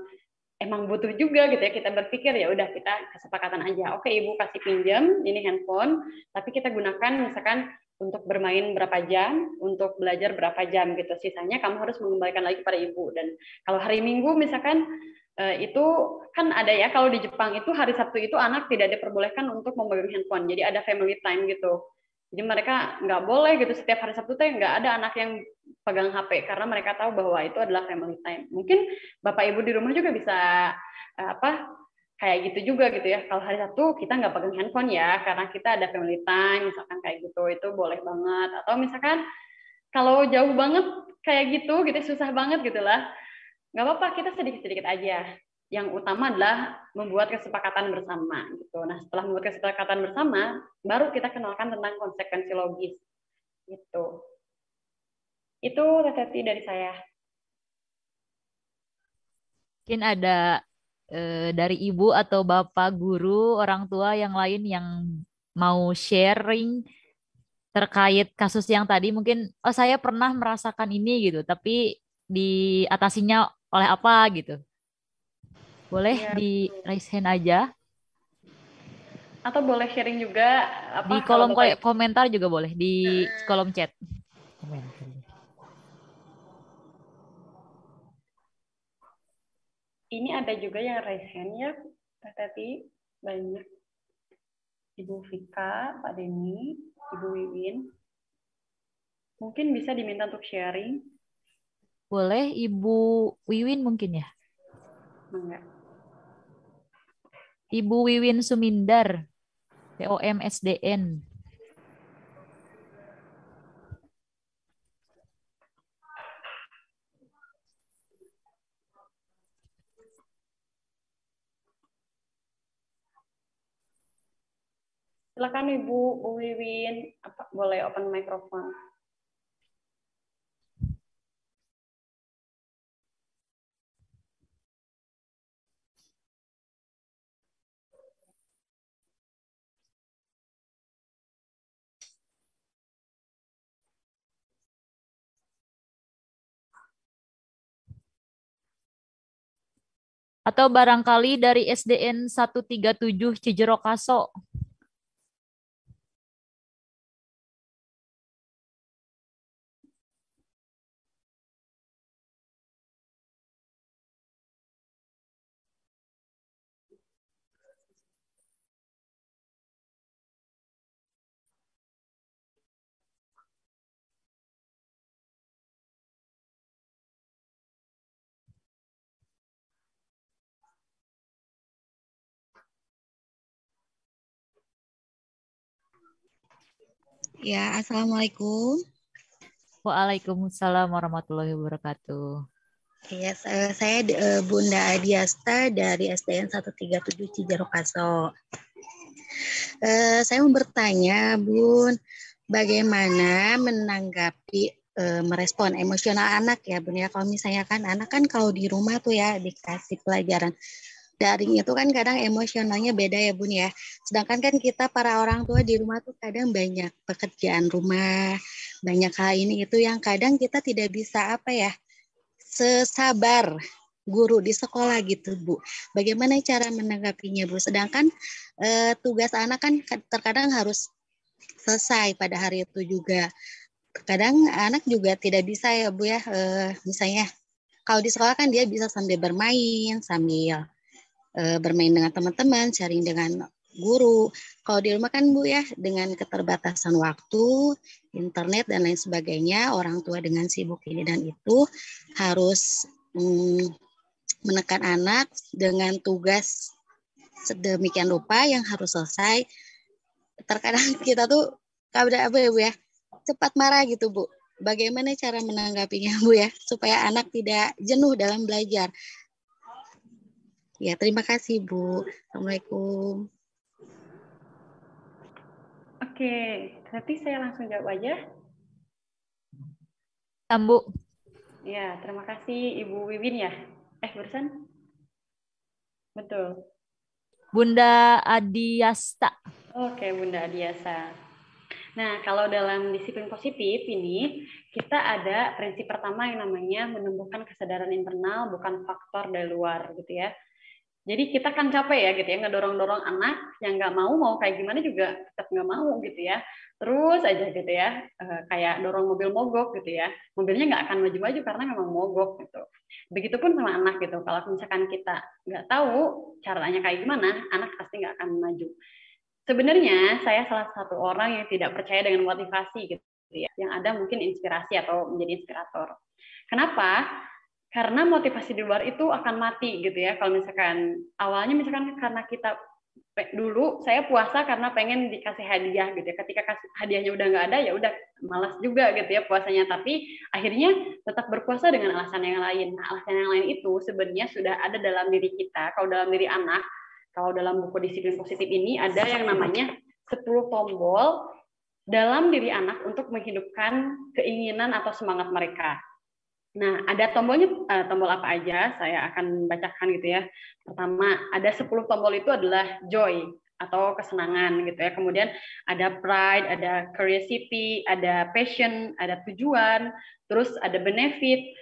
emang butuh juga gitu ya. Kita berpikir ya udah kita kesepakatan aja. Oke ibu kasih pinjam ini handphone tapi kita gunakan misalkan untuk bermain berapa jam untuk belajar berapa jam gitu. Sisanya kamu harus mengembalikan lagi pada ibu. Dan kalau hari minggu misalkan itu kan ada ya kalau di Jepang itu hari Sabtu itu anak tidak diperbolehkan untuk memegang handphone. Jadi ada family time gitu. Jadi mereka nggak boleh gitu. Setiap hari Sabtu teh nggak ada anak yang pegang HP karena mereka tahu bahwa itu adalah family time. Mungkin bapak ibu di rumah juga bisa eh, apa kayak gitu juga gitu ya. Kalau hari Sabtu kita nggak pegang handphone ya karena kita ada family time misalkan kayak gitu itu boleh banget. Atau misalkan kalau jauh banget kayak gitu gitu susah banget gitulah nggak apa-apa kita sedikit-sedikit aja. Yang utama adalah membuat kesepakatan bersama gitu. Nah setelah membuat kesepakatan bersama baru kita kenalkan tentang konsekuensi logis gitu. Itu Teti dari saya. Mungkin ada e, dari ibu atau bapak guru orang tua yang lain yang mau sharing terkait kasus yang tadi. Mungkin oh saya pernah merasakan ini gitu. Tapi diatasinya oleh apa gitu. Boleh ya, di raise hand aja. Atau boleh sharing juga apa di kolom komentar juga boleh di hmm. kolom chat. Ini ada juga yang raise hand ya, Tati banyak. Ibu Vika, Pak Denny, Ibu Wiwin. Mungkin bisa diminta untuk sharing. Boleh Ibu Wiwin mungkin ya? Enggak. Ibu Wiwin Sumindar, POM SDN. Silakan Ibu Bu Wiwin, apa boleh open microphone. Atau barangkali dari SDN 137 Cijerokaso. Ya, Assalamualaikum. Waalaikumsalam warahmatullahi wabarakatuh. Ya, saya eh, Bunda Adiasta dari SDN 137 Cijarokaso. Saya mau bertanya, Bun, bagaimana menanggapi eh, merespon emosional anak ya, Bun ya? Kalau misalnya kan anak kan kalau di rumah tuh ya dikasih pelajaran daring itu kan kadang emosionalnya beda ya Bun ya. Sedangkan kan kita para orang tua di rumah tuh kadang banyak pekerjaan rumah, banyak hal ini itu yang kadang kita tidak bisa apa ya, sesabar guru di sekolah gitu Bu. Bagaimana cara menanggapinya Bu? Sedangkan eh, tugas anak kan terkadang harus selesai pada hari itu juga. Kadang anak juga tidak bisa ya Bu ya, eh, misalnya kalau di sekolah kan dia bisa sambil bermain, sambil e, bermain dengan teman-teman, sharing dengan guru. Kalau di rumah kan Bu ya dengan keterbatasan waktu, internet dan lain sebagainya, orang tua dengan sibuk ini dan itu harus mm, menekan anak dengan tugas sedemikian rupa yang harus selesai. Terkadang kita tuh kabar apa ya Bu ya, cepat marah gitu Bu. Bagaimana cara menanggapinya Bu ya supaya anak tidak jenuh dalam belajar. Ya, terima kasih Bu. Assalamualaikum. Oke, nanti saya langsung jawab aja. Tambu. Ya, terima kasih Ibu Wiwin ya. Eh, barusan? Betul. Bunda Adiasta. Oke, Bunda Adiasta. Nah, kalau dalam disiplin positif ini, kita ada prinsip pertama yang namanya menumbuhkan kesadaran internal, bukan faktor dari luar, gitu ya. Jadi kita kan capek ya gitu ya ngedorong-dorong anak yang nggak mau mau kayak gimana juga tetap nggak mau gitu ya. Terus aja gitu ya eh, kayak dorong mobil mogok gitu ya. Mobilnya nggak akan maju-maju karena memang mogok gitu. Begitupun sama anak gitu. Kalau misalkan kita nggak tahu caranya kayak gimana, anak pasti nggak akan maju. Sebenarnya saya salah satu orang yang tidak percaya dengan motivasi gitu ya. Yang ada mungkin inspirasi atau menjadi inspirator. Kenapa? Karena motivasi di luar itu akan mati gitu ya kalau misalkan awalnya misalkan karena kita dulu saya puasa karena pengen dikasih hadiah gitu ya. Ketika kasih hadiahnya udah nggak ada ya udah malas juga gitu ya puasanya. Tapi akhirnya tetap berpuasa dengan alasan yang lain. Nah alasan yang lain itu sebenarnya sudah ada dalam diri kita. Kalau dalam diri anak kalau dalam buku disiplin positif ini ada yang namanya 10 tombol dalam diri anak untuk menghidupkan keinginan atau semangat mereka Nah, ada tombolnya uh, tombol apa aja? Saya akan bacakan gitu ya. Pertama, ada 10 tombol itu adalah joy atau kesenangan gitu ya. Kemudian ada pride, ada curiosity, ada passion, ada tujuan, terus ada benefit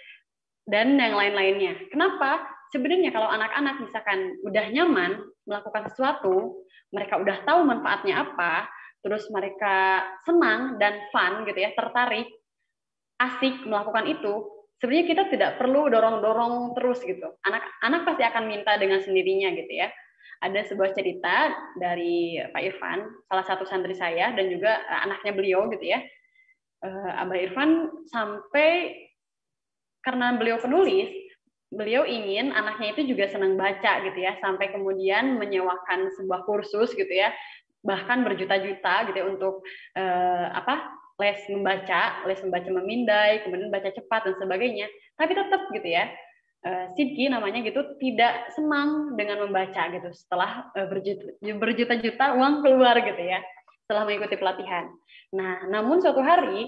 dan yang lain-lainnya. Kenapa? Sebenarnya kalau anak-anak misalkan udah nyaman melakukan sesuatu, mereka udah tahu manfaatnya apa, terus mereka senang dan fun gitu ya, tertarik, asik melakukan itu, sebenarnya kita tidak perlu dorong-dorong terus gitu. Anak-anak pasti akan minta dengan sendirinya gitu ya. Ada sebuah cerita dari Pak Irfan, salah satu santri saya dan juga eh, anaknya beliau gitu ya. Uh, Abah Irfan sampai karena beliau penulis, beliau ingin anaknya itu juga senang baca gitu ya, sampai kemudian menyewakan sebuah kursus gitu ya, bahkan berjuta-juta gitu ya untuk uh, apa les membaca, les membaca memindai, kemudian baca cepat dan sebagainya. Tapi tetap gitu ya, uh, Sidki namanya gitu tidak senang dengan membaca gitu setelah uh, berjuta-juta uang keluar gitu ya setelah mengikuti pelatihan. Nah, namun suatu hari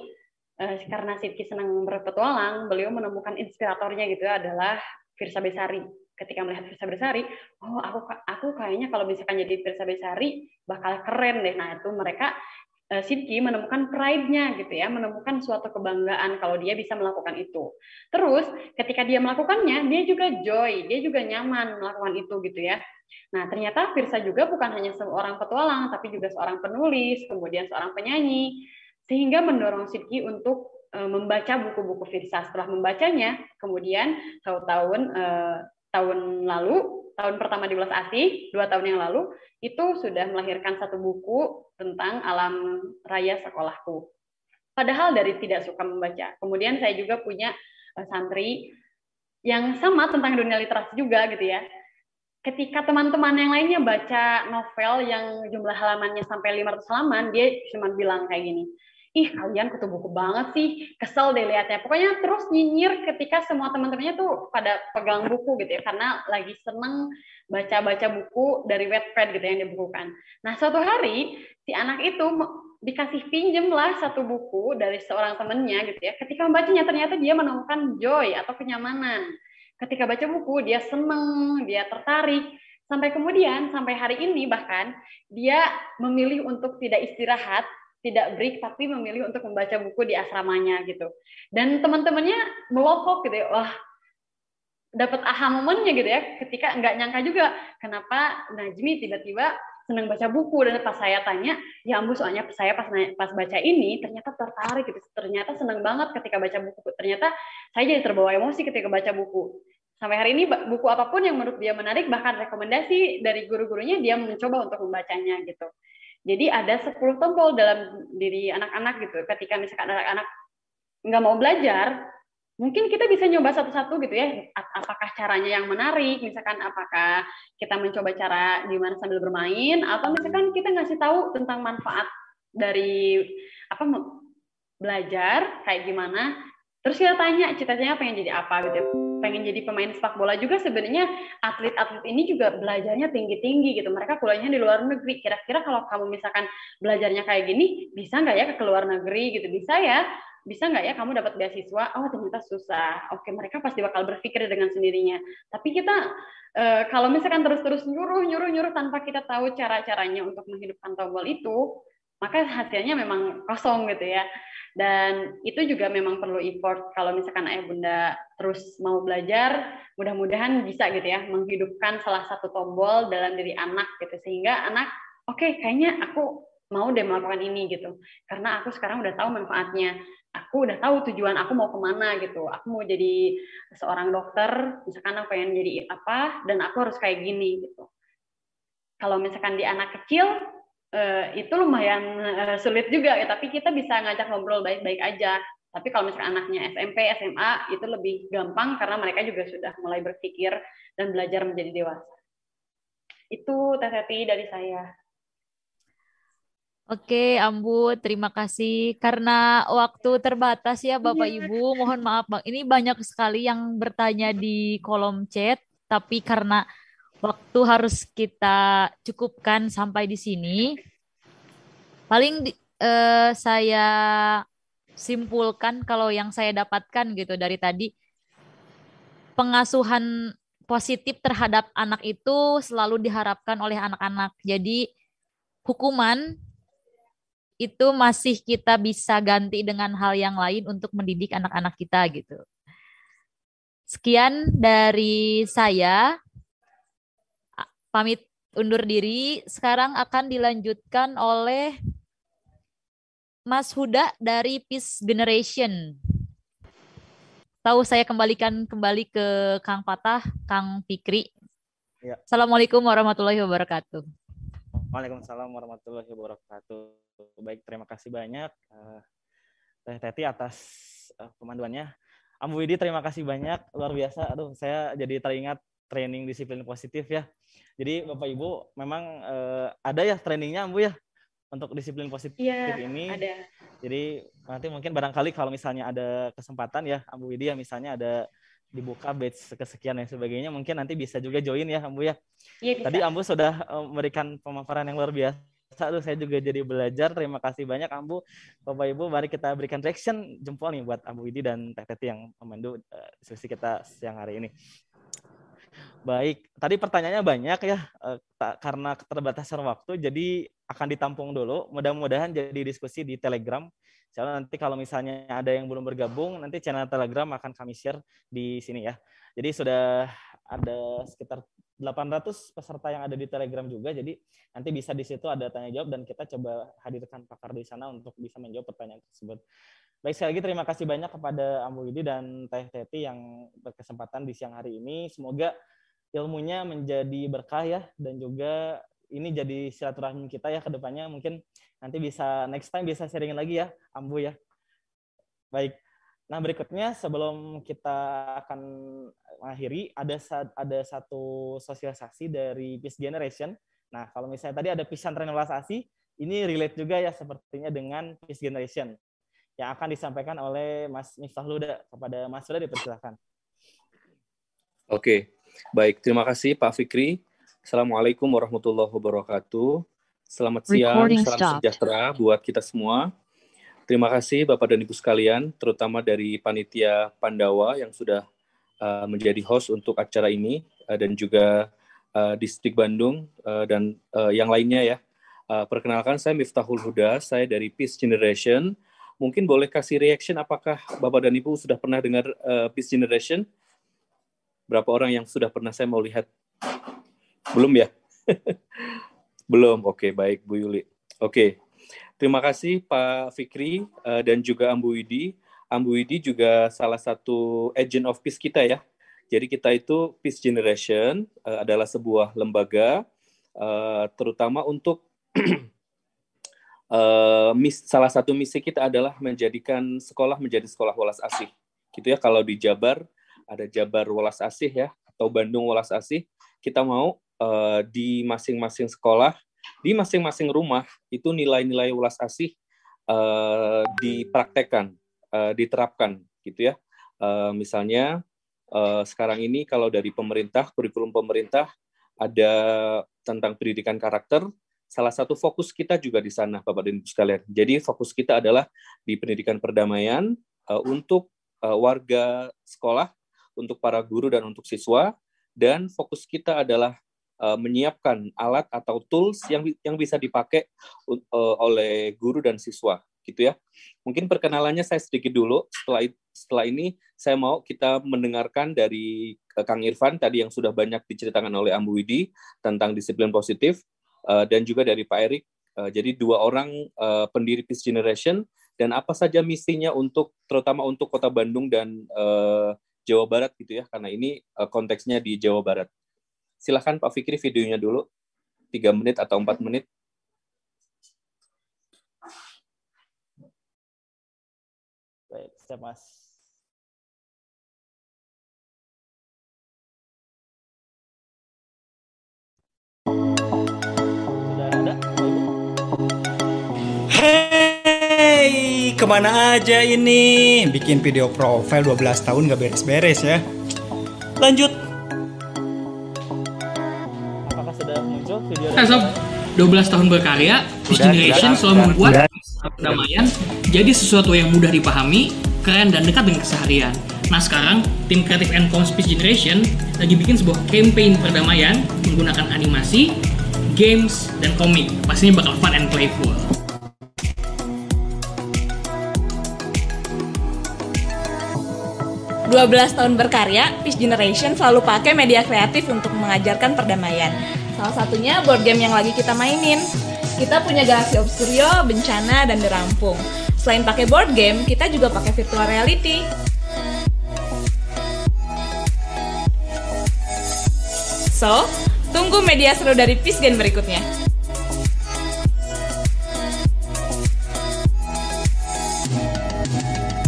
uh, karena Sidki senang berpetualang, beliau menemukan inspiratornya gitu adalah Firsa Besari. Ketika melihat Firsa Besari, oh aku aku kayaknya kalau misalkan jadi Firsa Besari bakal keren deh. Nah, itu mereka uh, Sidki menemukan pride-nya gitu ya, menemukan suatu kebanggaan kalau dia bisa melakukan itu. Terus ketika dia melakukannya, dia juga joy, dia juga nyaman melakukan itu gitu ya. Nah, ternyata Firsa juga bukan hanya seorang petualang, tapi juga seorang penulis, kemudian seorang penyanyi, sehingga mendorong Sidki untuk uh, membaca buku-buku Firsa. Setelah membacanya, kemudian satu tahun uh, tahun lalu tahun pertama di Belas Asih, dua tahun yang lalu, itu sudah melahirkan satu buku tentang alam raya sekolahku. Padahal dari tidak suka membaca. Kemudian saya juga punya uh, santri yang sama tentang dunia literasi juga gitu ya. Ketika teman-teman yang lainnya baca novel yang jumlah halamannya sampai 500 halaman, dia cuma bilang kayak gini, ih kalian kutu buku banget sih, kesel deh liatnya. Pokoknya terus nyinyir ketika semua teman-temannya tuh pada pegang buku gitu ya, karena lagi seneng baca-baca buku dari Wattpad gitu yang dibukukan. Nah suatu hari si anak itu dikasih pinjem lah satu buku dari seorang temennya gitu ya. Ketika membacanya ternyata dia menemukan joy atau kenyamanan. Ketika baca buku dia seneng, dia tertarik. Sampai kemudian, sampai hari ini bahkan, dia memilih untuk tidak istirahat, tidak break tapi memilih untuk membaca buku di asramanya gitu. Dan teman-temannya melopok gitu ya. Wah dapat aha momennya gitu ya ketika nggak nyangka juga kenapa Najmi tiba-tiba senang baca buku. Dan pas saya tanya ya ambu soalnya saya pas pas baca ini ternyata tertarik gitu. Ternyata senang banget ketika baca buku. Ternyata saya jadi terbawa emosi ketika baca buku. Sampai hari ini buku apa pun yang menurut dia menarik bahkan rekomendasi dari guru-gurunya dia mencoba untuk membacanya gitu jadi ada 10 tombol dalam diri anak-anak gitu. Ketika misalkan anak-anak nggak mau belajar, mungkin kita bisa nyoba satu-satu gitu ya. Apakah caranya yang menarik, misalkan apakah kita mencoba cara gimana sambil bermain, atau misalkan kita ngasih tahu tentang manfaat dari apa belajar kayak gimana. Terus kita tanya cita-citanya pengen jadi apa gitu pengen jadi pemain sepak bola juga sebenarnya atlet-atlet ini juga belajarnya tinggi-tinggi gitu. Mereka kuliahnya di luar negeri. Kira-kira kalau kamu misalkan belajarnya kayak gini, bisa nggak ya ke luar negeri gitu? Bisa ya? Bisa nggak ya kamu dapat beasiswa? Oh ternyata susah. Oke mereka pasti bakal berpikir dengan sendirinya. Tapi kita e, kalau misalkan terus-terus nyuruh, nyuruh, nyuruh tanpa kita tahu cara-caranya untuk menghidupkan tombol itu, maka hasilnya memang kosong gitu ya. Dan itu juga memang perlu effort. Kalau misalkan ayah bunda terus mau belajar mudah-mudahan bisa gitu ya menghidupkan salah satu tombol dalam diri anak gitu. Sehingga anak oke okay, kayaknya aku mau deh melakukan ini gitu. Karena aku sekarang udah tahu manfaatnya. Aku udah tahu tujuan aku mau ke mana gitu. Aku mau jadi seorang dokter misalkan aku pengen jadi apa dan aku harus kayak gini gitu. Kalau misalkan di anak kecil uh, itu lumayan uh, sulit juga ya tapi kita bisa ngajak ngobrol baik-baik aja tapi kalau misalnya anaknya SMP SMA itu lebih gampang karena mereka juga sudah mulai berpikir dan belajar menjadi dewasa itu Teh dari saya Oke, Ambu, terima kasih. Karena waktu terbatas ya, Bapak iya. Ibu, mohon maaf, Bang. Ini banyak sekali yang bertanya di kolom chat, tapi karena waktu harus kita cukupkan sampai di sini. Paling uh, saya simpulkan kalau yang saya dapatkan gitu dari tadi pengasuhan positif terhadap anak itu selalu diharapkan oleh anak-anak. Jadi hukuman itu masih kita bisa ganti dengan hal yang lain untuk mendidik anak-anak kita gitu. Sekian dari saya pamit undur diri. Sekarang akan dilanjutkan oleh Mas Huda dari Peace Generation. Tahu saya kembalikan kembali ke Kang Patah, Kang Fikri. Ya. Assalamualaikum warahmatullahi wabarakatuh. Waalaikumsalam warahmatullahi wabarakatuh. Baik, terima kasih banyak uh, Teh Teti atas uh, pemanduannya. Ambu Widi terima kasih banyak, luar biasa. Aduh, saya jadi teringat training disiplin positif ya. Jadi Bapak Ibu memang uh, ada ya trainingnya Bu ya untuk disiplin positif ya, ini. Ada. Jadi nanti mungkin barangkali kalau misalnya ada kesempatan ya Ambu Widya misalnya ada dibuka batch kesekian dan sebagainya mungkin nanti bisa juga join ya Ambu ya. Iya, Tadi Ambu sudah eh, memberikan pemaparan yang luar biasa. Aduh, saya juga jadi belajar. Terima kasih banyak Ambu. Bapak Ibu, mari kita berikan reaction jempol nih buat Ambu Widi dan Teh Teti yang memandu uh, diskusi kita siang hari ini. Baik, tadi pertanyaannya banyak ya, eh, karena keterbatasan waktu, jadi akan ditampung dulu. Mudah-mudahan jadi diskusi di Telegram. Soalnya nanti kalau misalnya ada yang belum bergabung, nanti channel Telegram akan kami share di sini ya. Jadi sudah ada sekitar 800 peserta yang ada di Telegram juga, jadi nanti bisa di situ ada tanya jawab dan kita coba hadirkan pakar di sana untuk bisa menjawab pertanyaan tersebut. Baik sekali lagi terima kasih banyak kepada Ambu Widi dan Teh Teti yang berkesempatan di siang hari ini. Semoga ilmunya menjadi berkah ya dan juga ini jadi silaturahmi kita ya ke depannya mungkin nanti bisa next time bisa sharing lagi ya Ambu ya. Baik. Nah, berikutnya sebelum kita akan mengakhiri ada ada satu sosialisasi dari Peace Generation. Nah, kalau misalnya tadi ada pisan renovasi, ini relate juga ya sepertinya dengan Peace Generation. Yang akan disampaikan oleh Mas Miftah Luda. Kepada Mas Luda dipersilakan. Oke, baik. Terima kasih Pak Fikri. Assalamualaikum warahmatullahi wabarakatuh. Selamat siang, salam sejahtera buat kita semua. Terima kasih Bapak dan Ibu sekalian, terutama dari panitia Pandawa yang sudah uh, menjadi host untuk acara ini uh, dan juga uh, Distrik Bandung uh, dan uh, yang lainnya ya. Uh, perkenalkan saya Miftahul Huda, saya dari Peace Generation. Mungkin boleh kasih reaction apakah Bapak dan Ibu sudah pernah dengar uh, Peace Generation? Berapa orang yang sudah pernah saya mau lihat? Belum ya? Belum. Oke, okay, baik Bu Yuli. Oke. Okay. Terima kasih Pak Fikri uh, dan juga Ambu Widi. Ambu Widi juga salah satu agent of peace kita ya. Jadi kita itu Peace Generation uh, adalah sebuah lembaga uh, terutama untuk uh, mis, salah satu misi kita adalah menjadikan sekolah menjadi sekolah walas asih. Gitu ya kalau di Jabar ada Jabar Walas Asih ya atau Bandung Walas Asih. Kita mau uh, di masing-masing sekolah, di masing-masing rumah itu nilai-nilai ulas asih uh, dipraktekkan, uh, diterapkan gitu ya. Uh, misalnya uh, sekarang ini kalau dari pemerintah, kurikulum pemerintah ada tentang pendidikan karakter, salah satu fokus kita juga di sana Bapak dan Ibu sekalian. Jadi fokus kita adalah di pendidikan perdamaian uh, untuk uh, warga sekolah, untuk para guru dan untuk siswa dan fokus kita adalah uh, menyiapkan alat atau tools yang yang bisa dipakai uh, oleh guru dan siswa gitu ya. Mungkin perkenalannya saya sedikit dulu. Setelah setelah ini saya mau kita mendengarkan dari Kang Irfan tadi yang sudah banyak diceritakan oleh Ambu Widi tentang disiplin positif uh, dan juga dari Pak Erik. Uh, jadi dua orang uh, pendiri Peace Generation dan apa saja misinya untuk terutama untuk Kota Bandung dan uh, Jawa Barat gitu ya karena ini uh, konteksnya di Jawa Barat. Silahkan Pak Fikri videonya dulu, tiga menit atau empat menit. Baik, siap Mas. Ke mana aja ini? Bikin video profile 12 tahun gak beres-beres ya. Lanjut, Eh, sob, 12 tahun berkarya, Peace Generation selalu membuat perdamaian jadi sesuatu yang mudah dipahami, keren, dan dekat dengan keseharian. Nah sekarang, tim Creative and Commons Peace Generation lagi bikin sebuah campaign perdamaian menggunakan animasi, games, dan komik. Pastinya bakal fun and playful. Dua belas tahun berkarya, Peace Generation selalu pakai media kreatif untuk mengajarkan perdamaian. Salah satunya board game yang lagi kita mainin. Kita punya Galaxy Obscurio, Bencana, dan Derampung. Selain pakai board game, kita juga pakai virtual reality. So, tunggu media seru dari Peace Game berikutnya.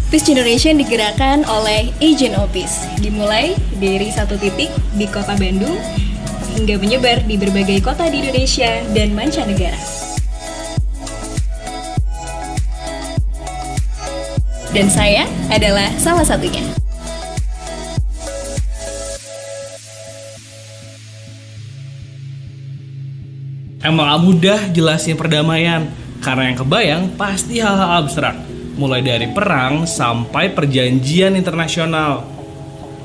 Peace Generation digerakkan oleh Agent Office, dimulai dari satu titik di kota Bandung hingga menyebar di berbagai kota di Indonesia dan mancanegara. Dan saya adalah salah satunya. Emang mudah jelasin perdamaian, karena yang kebayang pasti hal-hal abstrak, mulai dari perang sampai perjanjian internasional.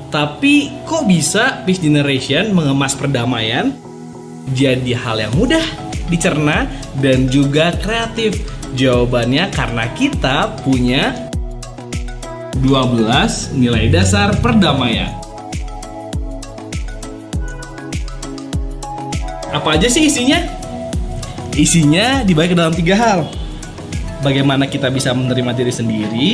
Tapi kok bisa Peace Generation mengemas perdamaian jadi hal yang mudah dicerna dan juga kreatif? Jawabannya karena kita punya 12 nilai dasar perdamaian. Apa aja sih isinya? Isinya dibagi ke dalam tiga hal. Bagaimana kita bisa menerima diri sendiri,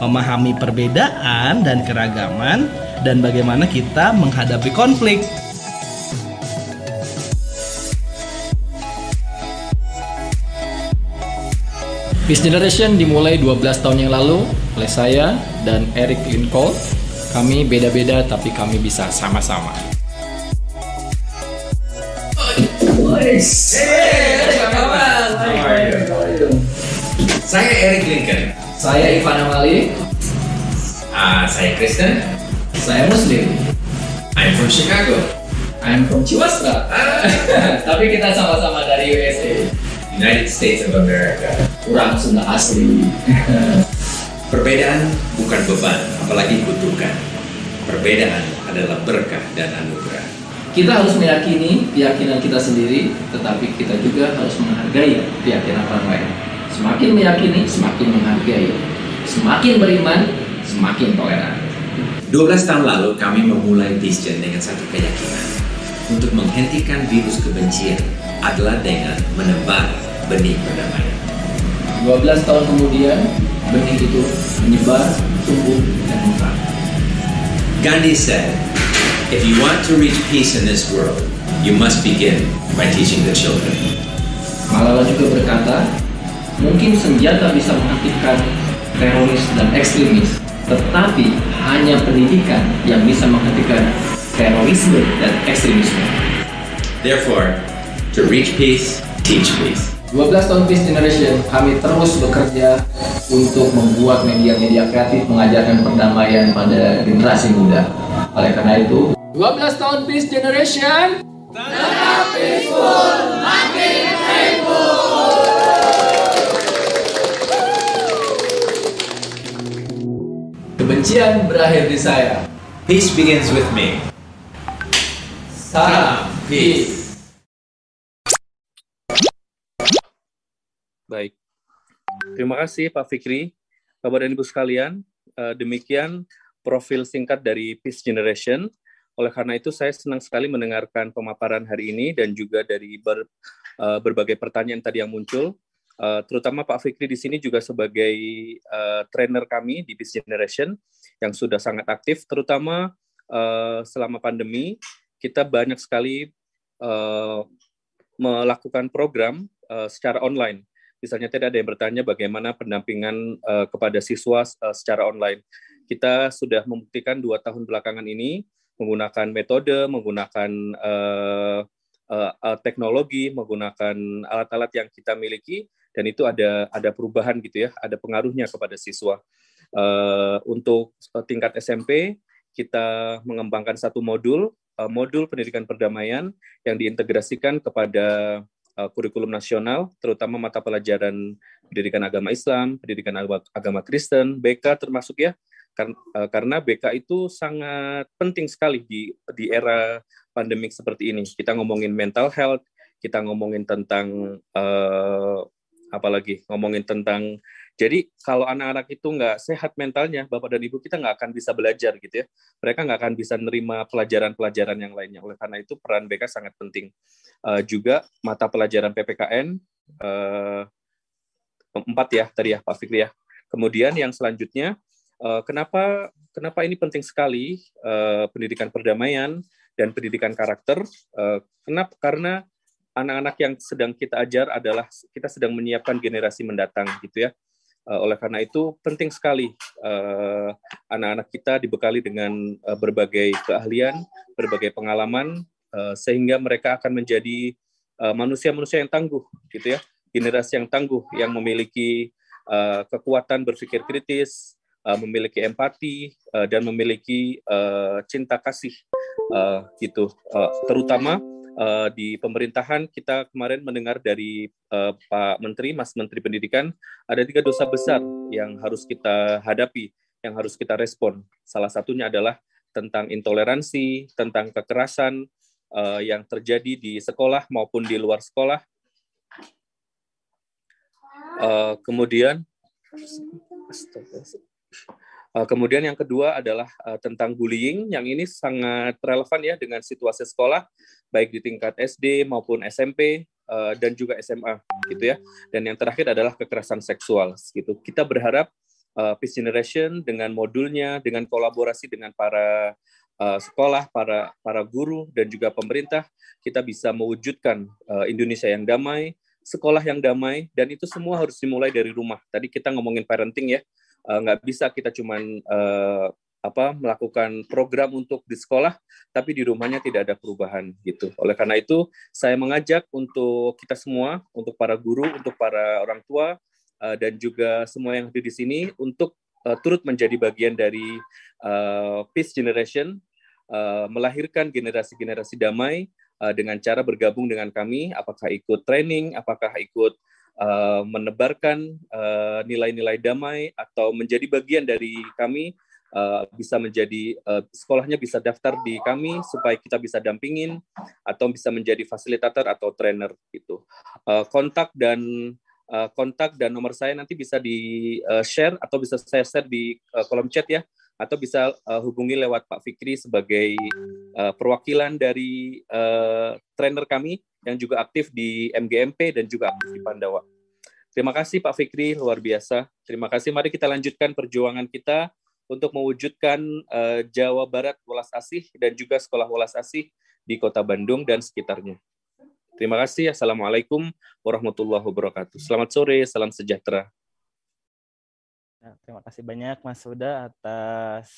memahami perbedaan dan keragaman, dan bagaimana kita menghadapi konflik. Peace Generation dimulai 12 tahun yang lalu oleh saya dan Eric Lincoln. Kami beda-beda tapi kami bisa sama-sama. Saya Eric Lincoln Saya Ivan Amali. Uh, saya Kristen. Saya Muslim. I'm from Chicago. I'm from Ciwastra. Tapi kita sama-sama dari USA. United States of America. Kurang Sunda asli. Perbedaan bukan beban, apalagi kutukan. Perbedaan adalah berkah dan anugerah. Kita harus meyakini keyakinan kita sendiri, tetapi kita juga harus menghargai keyakinan orang lain. Semakin meyakini, semakin menghargai. Semakin beriman, semakin toleran. 12 tahun lalu kami memulai Vision dengan satu keyakinan untuk menghentikan virus kebencian adalah dengan menebar benih perdamaian. 12 tahun kemudian, benih itu menyebar, tumbuh, dan mekar. Gandhi said, if you want to reach peace in this world, you must begin by teaching the children. Malala juga berkata, mungkin senjata bisa menghentikan teroris dan ekstremis, tetapi hanya pendidikan yang bisa menghentikan terorisme dan ekstremisme. Therefore, to reach peace, teach peace. 12 tahun Peace Generation, kami terus bekerja untuk membuat media-media kreatif mengajarkan perdamaian pada generasi muda. Oleh karena itu, 12 tahun Peace Generation, tetap peaceful, makin thankful. Kebencian berakhir di saya. Peace begins with me. Salam peace. Baik. Terima kasih Pak Fikri. Bapak dan Ibu sekalian, eh, demikian profil singkat dari Peace Generation. Oleh karena itu, saya senang sekali mendengarkan pemaparan hari ini dan juga dari ber, uh, berbagai pertanyaan tadi yang muncul. Uh, terutama Pak Fikri di sini juga sebagai uh, trainer kami di Peace Generation yang sudah sangat aktif, terutama uh, selama pandemi kita banyak sekali uh, melakukan program uh, secara online. Misalnya tadi ada yang bertanya bagaimana pendampingan uh, kepada siswa uh, secara online. Kita sudah membuktikan dua tahun belakangan ini menggunakan metode, menggunakan uh, uh, teknologi, menggunakan alat-alat yang kita miliki, dan itu ada ada perubahan gitu ya, ada pengaruhnya kepada siswa. Uh, untuk tingkat SMP, kita mengembangkan satu modul, uh, modul pendidikan perdamaian yang diintegrasikan kepada uh, kurikulum nasional, terutama mata pelajaran pendidikan agama Islam, pendidikan agama, agama Kristen, BK termasuk ya, karena BK itu sangat penting sekali di di era pandemik seperti ini. Kita ngomongin mental health, kita ngomongin tentang uh, apalagi ngomongin tentang jadi kalau anak-anak itu nggak sehat mentalnya, bapak dan ibu kita nggak akan bisa belajar gitu ya. Mereka nggak akan bisa nerima pelajaran-pelajaran yang lainnya. Oleh karena itu peran BK sangat penting. Uh, juga mata pelajaran PPKN uh, empat ya tadi ya Pak Fikri ya. Kemudian yang selanjutnya Uh, kenapa kenapa ini penting sekali uh, pendidikan perdamaian dan pendidikan karakter? Uh, kenapa? Karena anak-anak yang sedang kita ajar adalah kita sedang menyiapkan generasi mendatang, gitu ya. Uh, oleh karena itu penting sekali anak-anak uh, kita dibekali dengan uh, berbagai keahlian, berbagai pengalaman, sehingga mereka akan menjadi manusia-manusia yang tangguh, gitu ya. Generasi yang tangguh yang memiliki kekuatan berpikir kritis, memiliki empati dan memiliki cinta kasih gitu terutama uh, di pemerintahan kita kemarin mendengar dari uh, Pak Menteri Mas Menteri Pendidikan ada tiga dosa besar yang harus kita hadapi yang harus kita respon. Salah satunya adalah tentang intoleransi tentang kekerasan uh, yang terjadi di sekolah maupun di luar sekolah. Uh, kemudian kemudian yang kedua adalah uh, tentang bullying, yang ini sangat relevan ya dengan situasi sekolah, baik di tingkat SD maupun SMP uh, dan juga SMA, gitu ya. Dan yang terakhir adalah kekerasan seksual, gitu. Kita berharap Peace Generation dengan modulnya, dengan kolaborasi dengan para sekolah, para para guru dan juga pemerintah, kita bisa mewujudkan Indonesia yang damai, sekolah yang damai, dan itu semua harus dimulai dari rumah. Tadi kita ngomongin parenting ya Eh, nggak uh, bisa kita cuman uh, apa melakukan program untuk di sekolah tapi di rumahnya tidak ada perubahan gitu. Oleh karena itu saya mengajak untuk kita semua, untuk para guru, untuk para orang tua, uh, dan juga semua yang ada di sini untuk uh, turut menjadi bagian dari uh, Peace Generation, uh, melahirkan generasi-generasi damai uh, dengan cara bergabung dengan kami, apakah ikut training, apakah ikut uh, menebarkan nilai-nilai uh, damai, atau menjadi bagian dari kami uh, bisa menjadi sekolahnya bisa daftar di kami supaya kita bisa dampingin atau bisa menjadi fasilitator atau trainer gitu. Kontak dan kontak dan nomor saya nanti bisa di share atau bisa saya share di kolom chat ya atau bisa hubungi lewat Pak Fikri sebagai perwakilan dari trainer kami yang juga aktif di MGMP dan juga aktif di Pandawa. Terima kasih Pak Fikri, luar biasa. Terima kasih. Mari kita lanjutkan perjuangan kita untuk mewujudkan uh, Jawa Barat Welas Asih dan juga Sekolah Welas Asih di Kota Bandung dan sekitarnya. Terima kasih. Assalamualaikum warahmatullahi wabarakatuh. Selamat sore, salam sejahtera. Ya, terima kasih banyak Mas Huda atas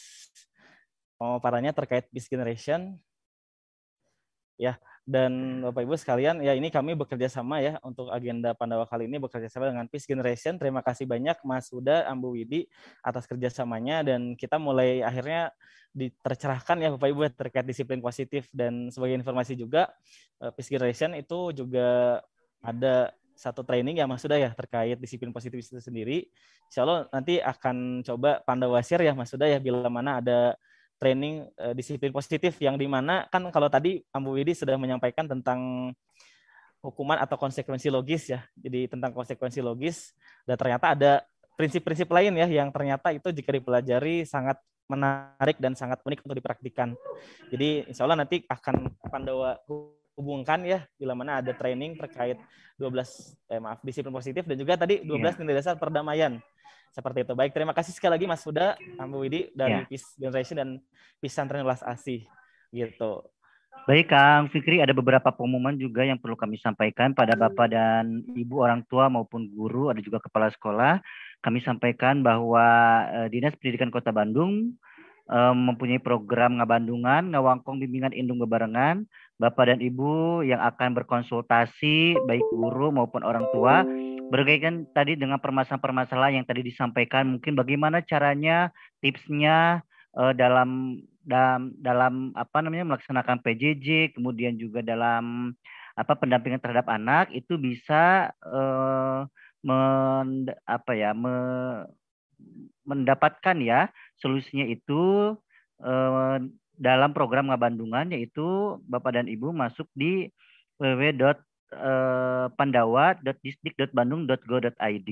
pemaparannya terkait Peace Generation. Ya, dan Bapak Ibu sekalian, ya ini kami bekerja sama ya untuk agenda Pandawa kali ini bekerja sama dengan Peace Generation. Terima kasih banyak Mas Huda, Ambu Widi atas kerjasamanya dan kita mulai akhirnya ditercerahkan ya Bapak Ibu terkait disiplin positif dan sebagai informasi juga uh, Peace Generation itu juga ada satu training ya Mas Sudah ya terkait disiplin positif itu sendiri. Insya Allah nanti akan coba Pandawasir ya Mas Sudah ya bila mana ada training uh, disiplin positif yang di mana kan kalau tadi Ambu Widi sudah menyampaikan tentang hukuman atau konsekuensi logis ya. Jadi tentang konsekuensi logis dan ternyata ada prinsip-prinsip lain ya yang ternyata itu jika dipelajari sangat menarik dan sangat unik untuk dipraktikkan. Jadi insya Allah nanti akan Pandawa hubungkan ya bila mana ada training terkait 12 eh maaf disiplin positif dan juga tadi 12 yeah. nilai dasar perdamaian. Seperti itu. Baik, terima kasih sekali lagi Mas Fuda, Ambu Widi dari yeah. Peace Generation dan Peace Santren Las Asih gitu. Baik Kang Fikri, ada beberapa pengumuman juga yang perlu kami sampaikan pada Bapak dan Ibu orang tua maupun guru, ada juga kepala sekolah kami sampaikan bahwa uh, Dinas Pendidikan Kota Bandung uh, mempunyai program ngabandungan, ngawangkong bimbingan indung bebarengan, Bapak dan Ibu yang akan berkonsultasi baik guru maupun orang tua berkaitan tadi dengan permasalahan-permasalahan yang tadi disampaikan. Mungkin bagaimana caranya tipsnya uh, dalam dalam dalam apa namanya melaksanakan PJJ kemudian juga dalam apa pendampingan terhadap anak itu bisa uh, men, apa ya me, mendapatkan ya solusinya itu eh, dalam program ngabandungan yaitu Bapak dan Ibu masuk di www.pandawa.disdik.bandung.go.id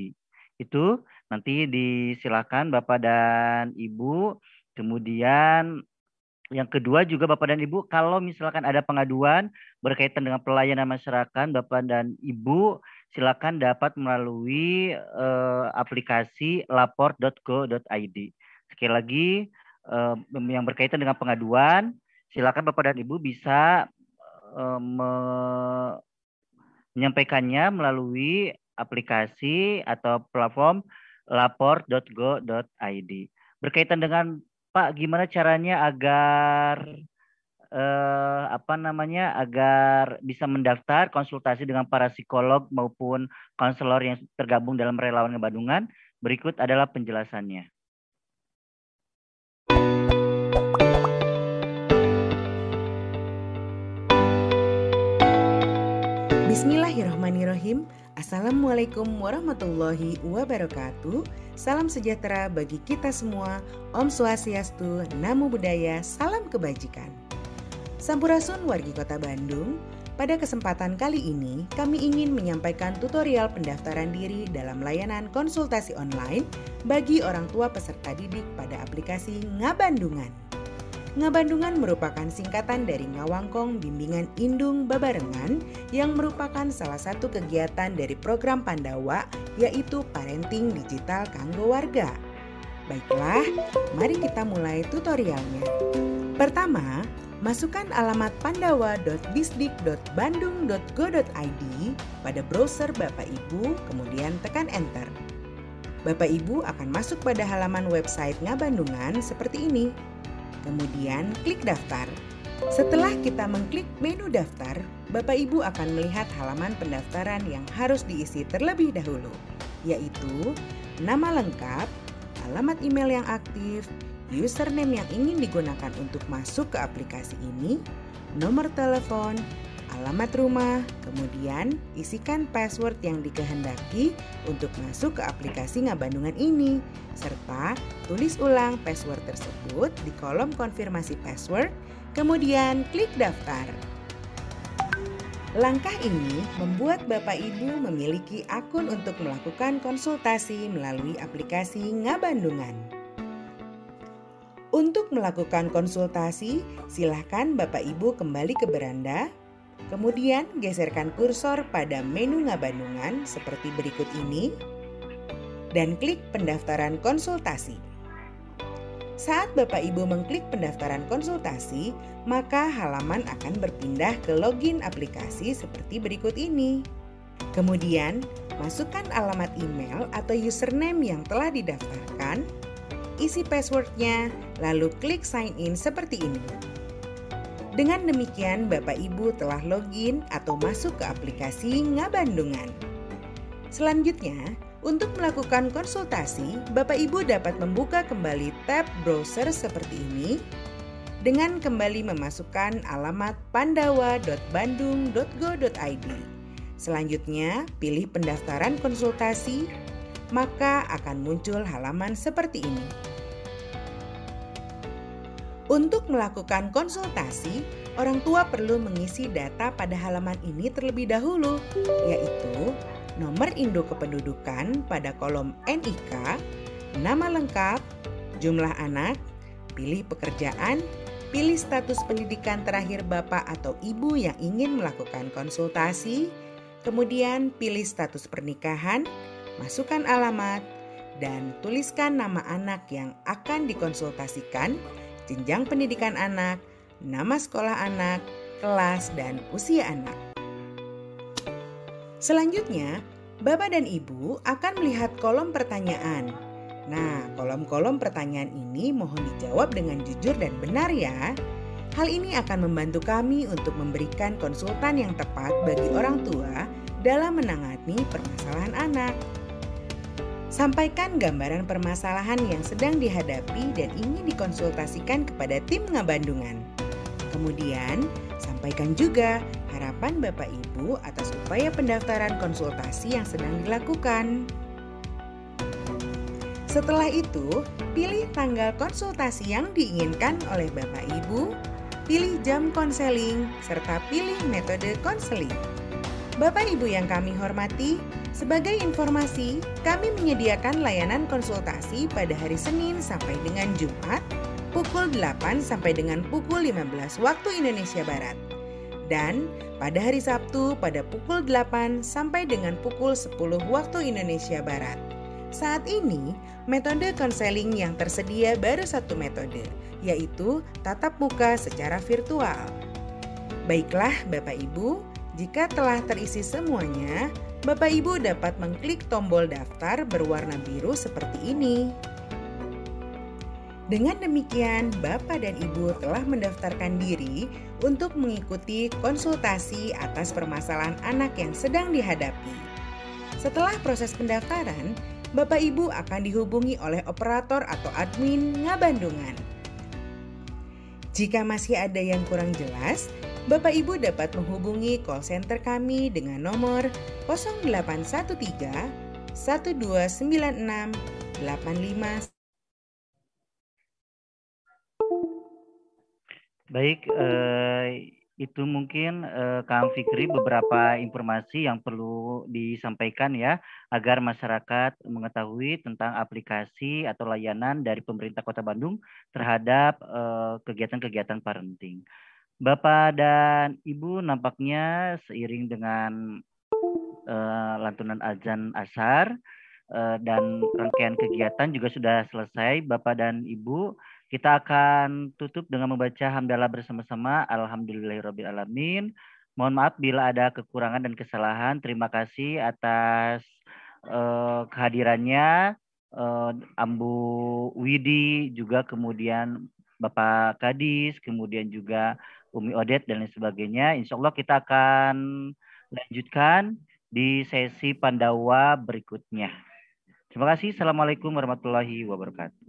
itu nanti disilakan Bapak dan Ibu kemudian yang kedua juga Bapak dan Ibu kalau misalkan ada pengaduan berkaitan dengan pelayanan masyarakat Bapak dan Ibu silakan dapat melalui uh, aplikasi lapor.go.id. Sekali lagi uh, yang berkaitan dengan pengaduan, silakan Bapak dan Ibu bisa uh, me menyampaikannya melalui aplikasi atau platform lapor.go.id. Berkaitan dengan Pak, gimana caranya agar eh, apa namanya agar bisa mendaftar konsultasi dengan para psikolog maupun konselor yang tergabung dalam relawan Bandungan. Berikut adalah penjelasannya. Bismillahirrahmanirrahim. Assalamualaikum warahmatullahi wabarakatuh. Salam sejahtera bagi kita semua. Om Swastiastu, Namo Buddhaya, salam kebajikan. Sampurasun wargi kota Bandung, pada kesempatan kali ini kami ingin menyampaikan tutorial pendaftaran diri dalam layanan konsultasi online bagi orang tua peserta didik pada aplikasi Ngabandungan. Ngabandungan merupakan singkatan dari Ngawangkong Bimbingan Indung Babarengan yang merupakan salah satu kegiatan dari program Pandawa yaitu Parenting Digital Kanggo Warga. Baiklah, mari kita mulai tutorialnya. Pertama, Masukkan alamat pandawa.bisdik.bandung.go.id pada browser Bapak Ibu, kemudian tekan Enter. Bapak Ibu akan masuk pada halaman website Ngabandungan seperti ini. Kemudian klik daftar. Setelah kita mengklik menu daftar, Bapak Ibu akan melihat halaman pendaftaran yang harus diisi terlebih dahulu. yaitu nama lengkap, alamat email yang aktif, username yang ingin digunakan untuk masuk ke aplikasi ini, nomor telepon, alamat rumah, kemudian isikan password yang dikehendaki untuk masuk ke aplikasi Ngabandungan ini, serta tulis ulang password tersebut di kolom konfirmasi password, kemudian klik daftar. Langkah ini membuat Bapak Ibu memiliki akun untuk melakukan konsultasi melalui aplikasi Ngabandungan. Untuk melakukan konsultasi, silahkan Bapak Ibu kembali ke beranda, kemudian geserkan kursor pada menu Ngabandungan seperti berikut ini, dan klik pendaftaran konsultasi. Saat Bapak Ibu mengklik pendaftaran konsultasi, maka halaman akan berpindah ke login aplikasi seperti berikut ini. Kemudian, masukkan alamat email atau username yang telah didaftarkan, isi passwordnya, lalu klik sign in seperti ini. Dengan demikian, Bapak Ibu telah login atau masuk ke aplikasi Ngabandungan. Selanjutnya, untuk melakukan konsultasi, Bapak Ibu dapat membuka kembali tab browser seperti ini dengan kembali memasukkan alamat pandawa.bandung.go.id. Selanjutnya, pilih pendaftaran konsultasi, maka akan muncul halaman seperti ini. Untuk melakukan konsultasi, orang tua perlu mengisi data pada halaman ini terlebih dahulu, yaitu nomor induk kependudukan pada kolom NIK, nama lengkap, jumlah anak, pilih pekerjaan, pilih status pendidikan terakhir Bapak atau Ibu yang ingin melakukan konsultasi, kemudian pilih status pernikahan, masukkan alamat, dan tuliskan nama anak yang akan dikonsultasikan, jenjang pendidikan anak, nama sekolah anak, kelas, dan usia anak. Selanjutnya, Bapak dan Ibu akan melihat kolom pertanyaan. Nah, kolom-kolom pertanyaan ini mohon dijawab dengan jujur dan benar ya. Hal ini akan membantu kami untuk memberikan konsultan yang tepat bagi orang tua dalam menangani permasalahan anak. Sampaikan gambaran permasalahan yang sedang dihadapi dan ingin dikonsultasikan kepada tim Ngabandungan. Kemudian, sampaikan juga harapan Bapak Ibu atas upaya pendaftaran konsultasi yang sedang dilakukan. Setelah itu, pilih tanggal konsultasi yang diinginkan oleh Bapak Ibu, pilih jam konseling, serta pilih metode konseling. Bapak Ibu yang kami hormati, sebagai informasi, kami menyediakan layanan konsultasi pada hari Senin sampai dengan Jumat pukul 8 sampai dengan pukul 15 waktu Indonesia Barat dan pada hari Sabtu pada pukul 8 sampai dengan pukul 10 waktu Indonesia Barat. Saat ini, metode konseling yang tersedia baru satu metode, yaitu tatap muka secara virtual. Baiklah Bapak Ibu, jika telah terisi semuanya, Bapak Ibu dapat mengklik tombol daftar berwarna biru seperti ini. Dengan demikian, Bapak dan Ibu telah mendaftarkan diri untuk mengikuti konsultasi atas permasalahan anak yang sedang dihadapi. Setelah proses pendaftaran, Bapak Ibu akan dihubungi oleh operator atau admin Ngabandungan. Jika masih ada yang kurang jelas, Bapak Ibu dapat menghubungi call center kami dengan nomor 0813 1296 85 Baik, eh, itu mungkin eh, Kang Fikri beberapa informasi yang perlu disampaikan ya agar masyarakat mengetahui tentang aplikasi atau layanan dari pemerintah Kota Bandung terhadap eh, kegiatan-kegiatan parenting. Bapak dan Ibu nampaknya seiring dengan eh, lantunan azan asar eh, dan rangkaian kegiatan juga sudah selesai. Bapak dan Ibu kita akan tutup dengan membaca hamdalah bersama-sama. Alhamdulillahirrahmanirrahim. Mohon maaf bila ada kekurangan dan kesalahan. Terima kasih atas uh, kehadirannya uh, Ambu Widi, juga kemudian Bapak Kadis, kemudian juga Umi Odet dan lain sebagainya. Insya Allah kita akan lanjutkan di sesi Pandawa berikutnya. Terima kasih. Assalamualaikum warahmatullahi wabarakatuh.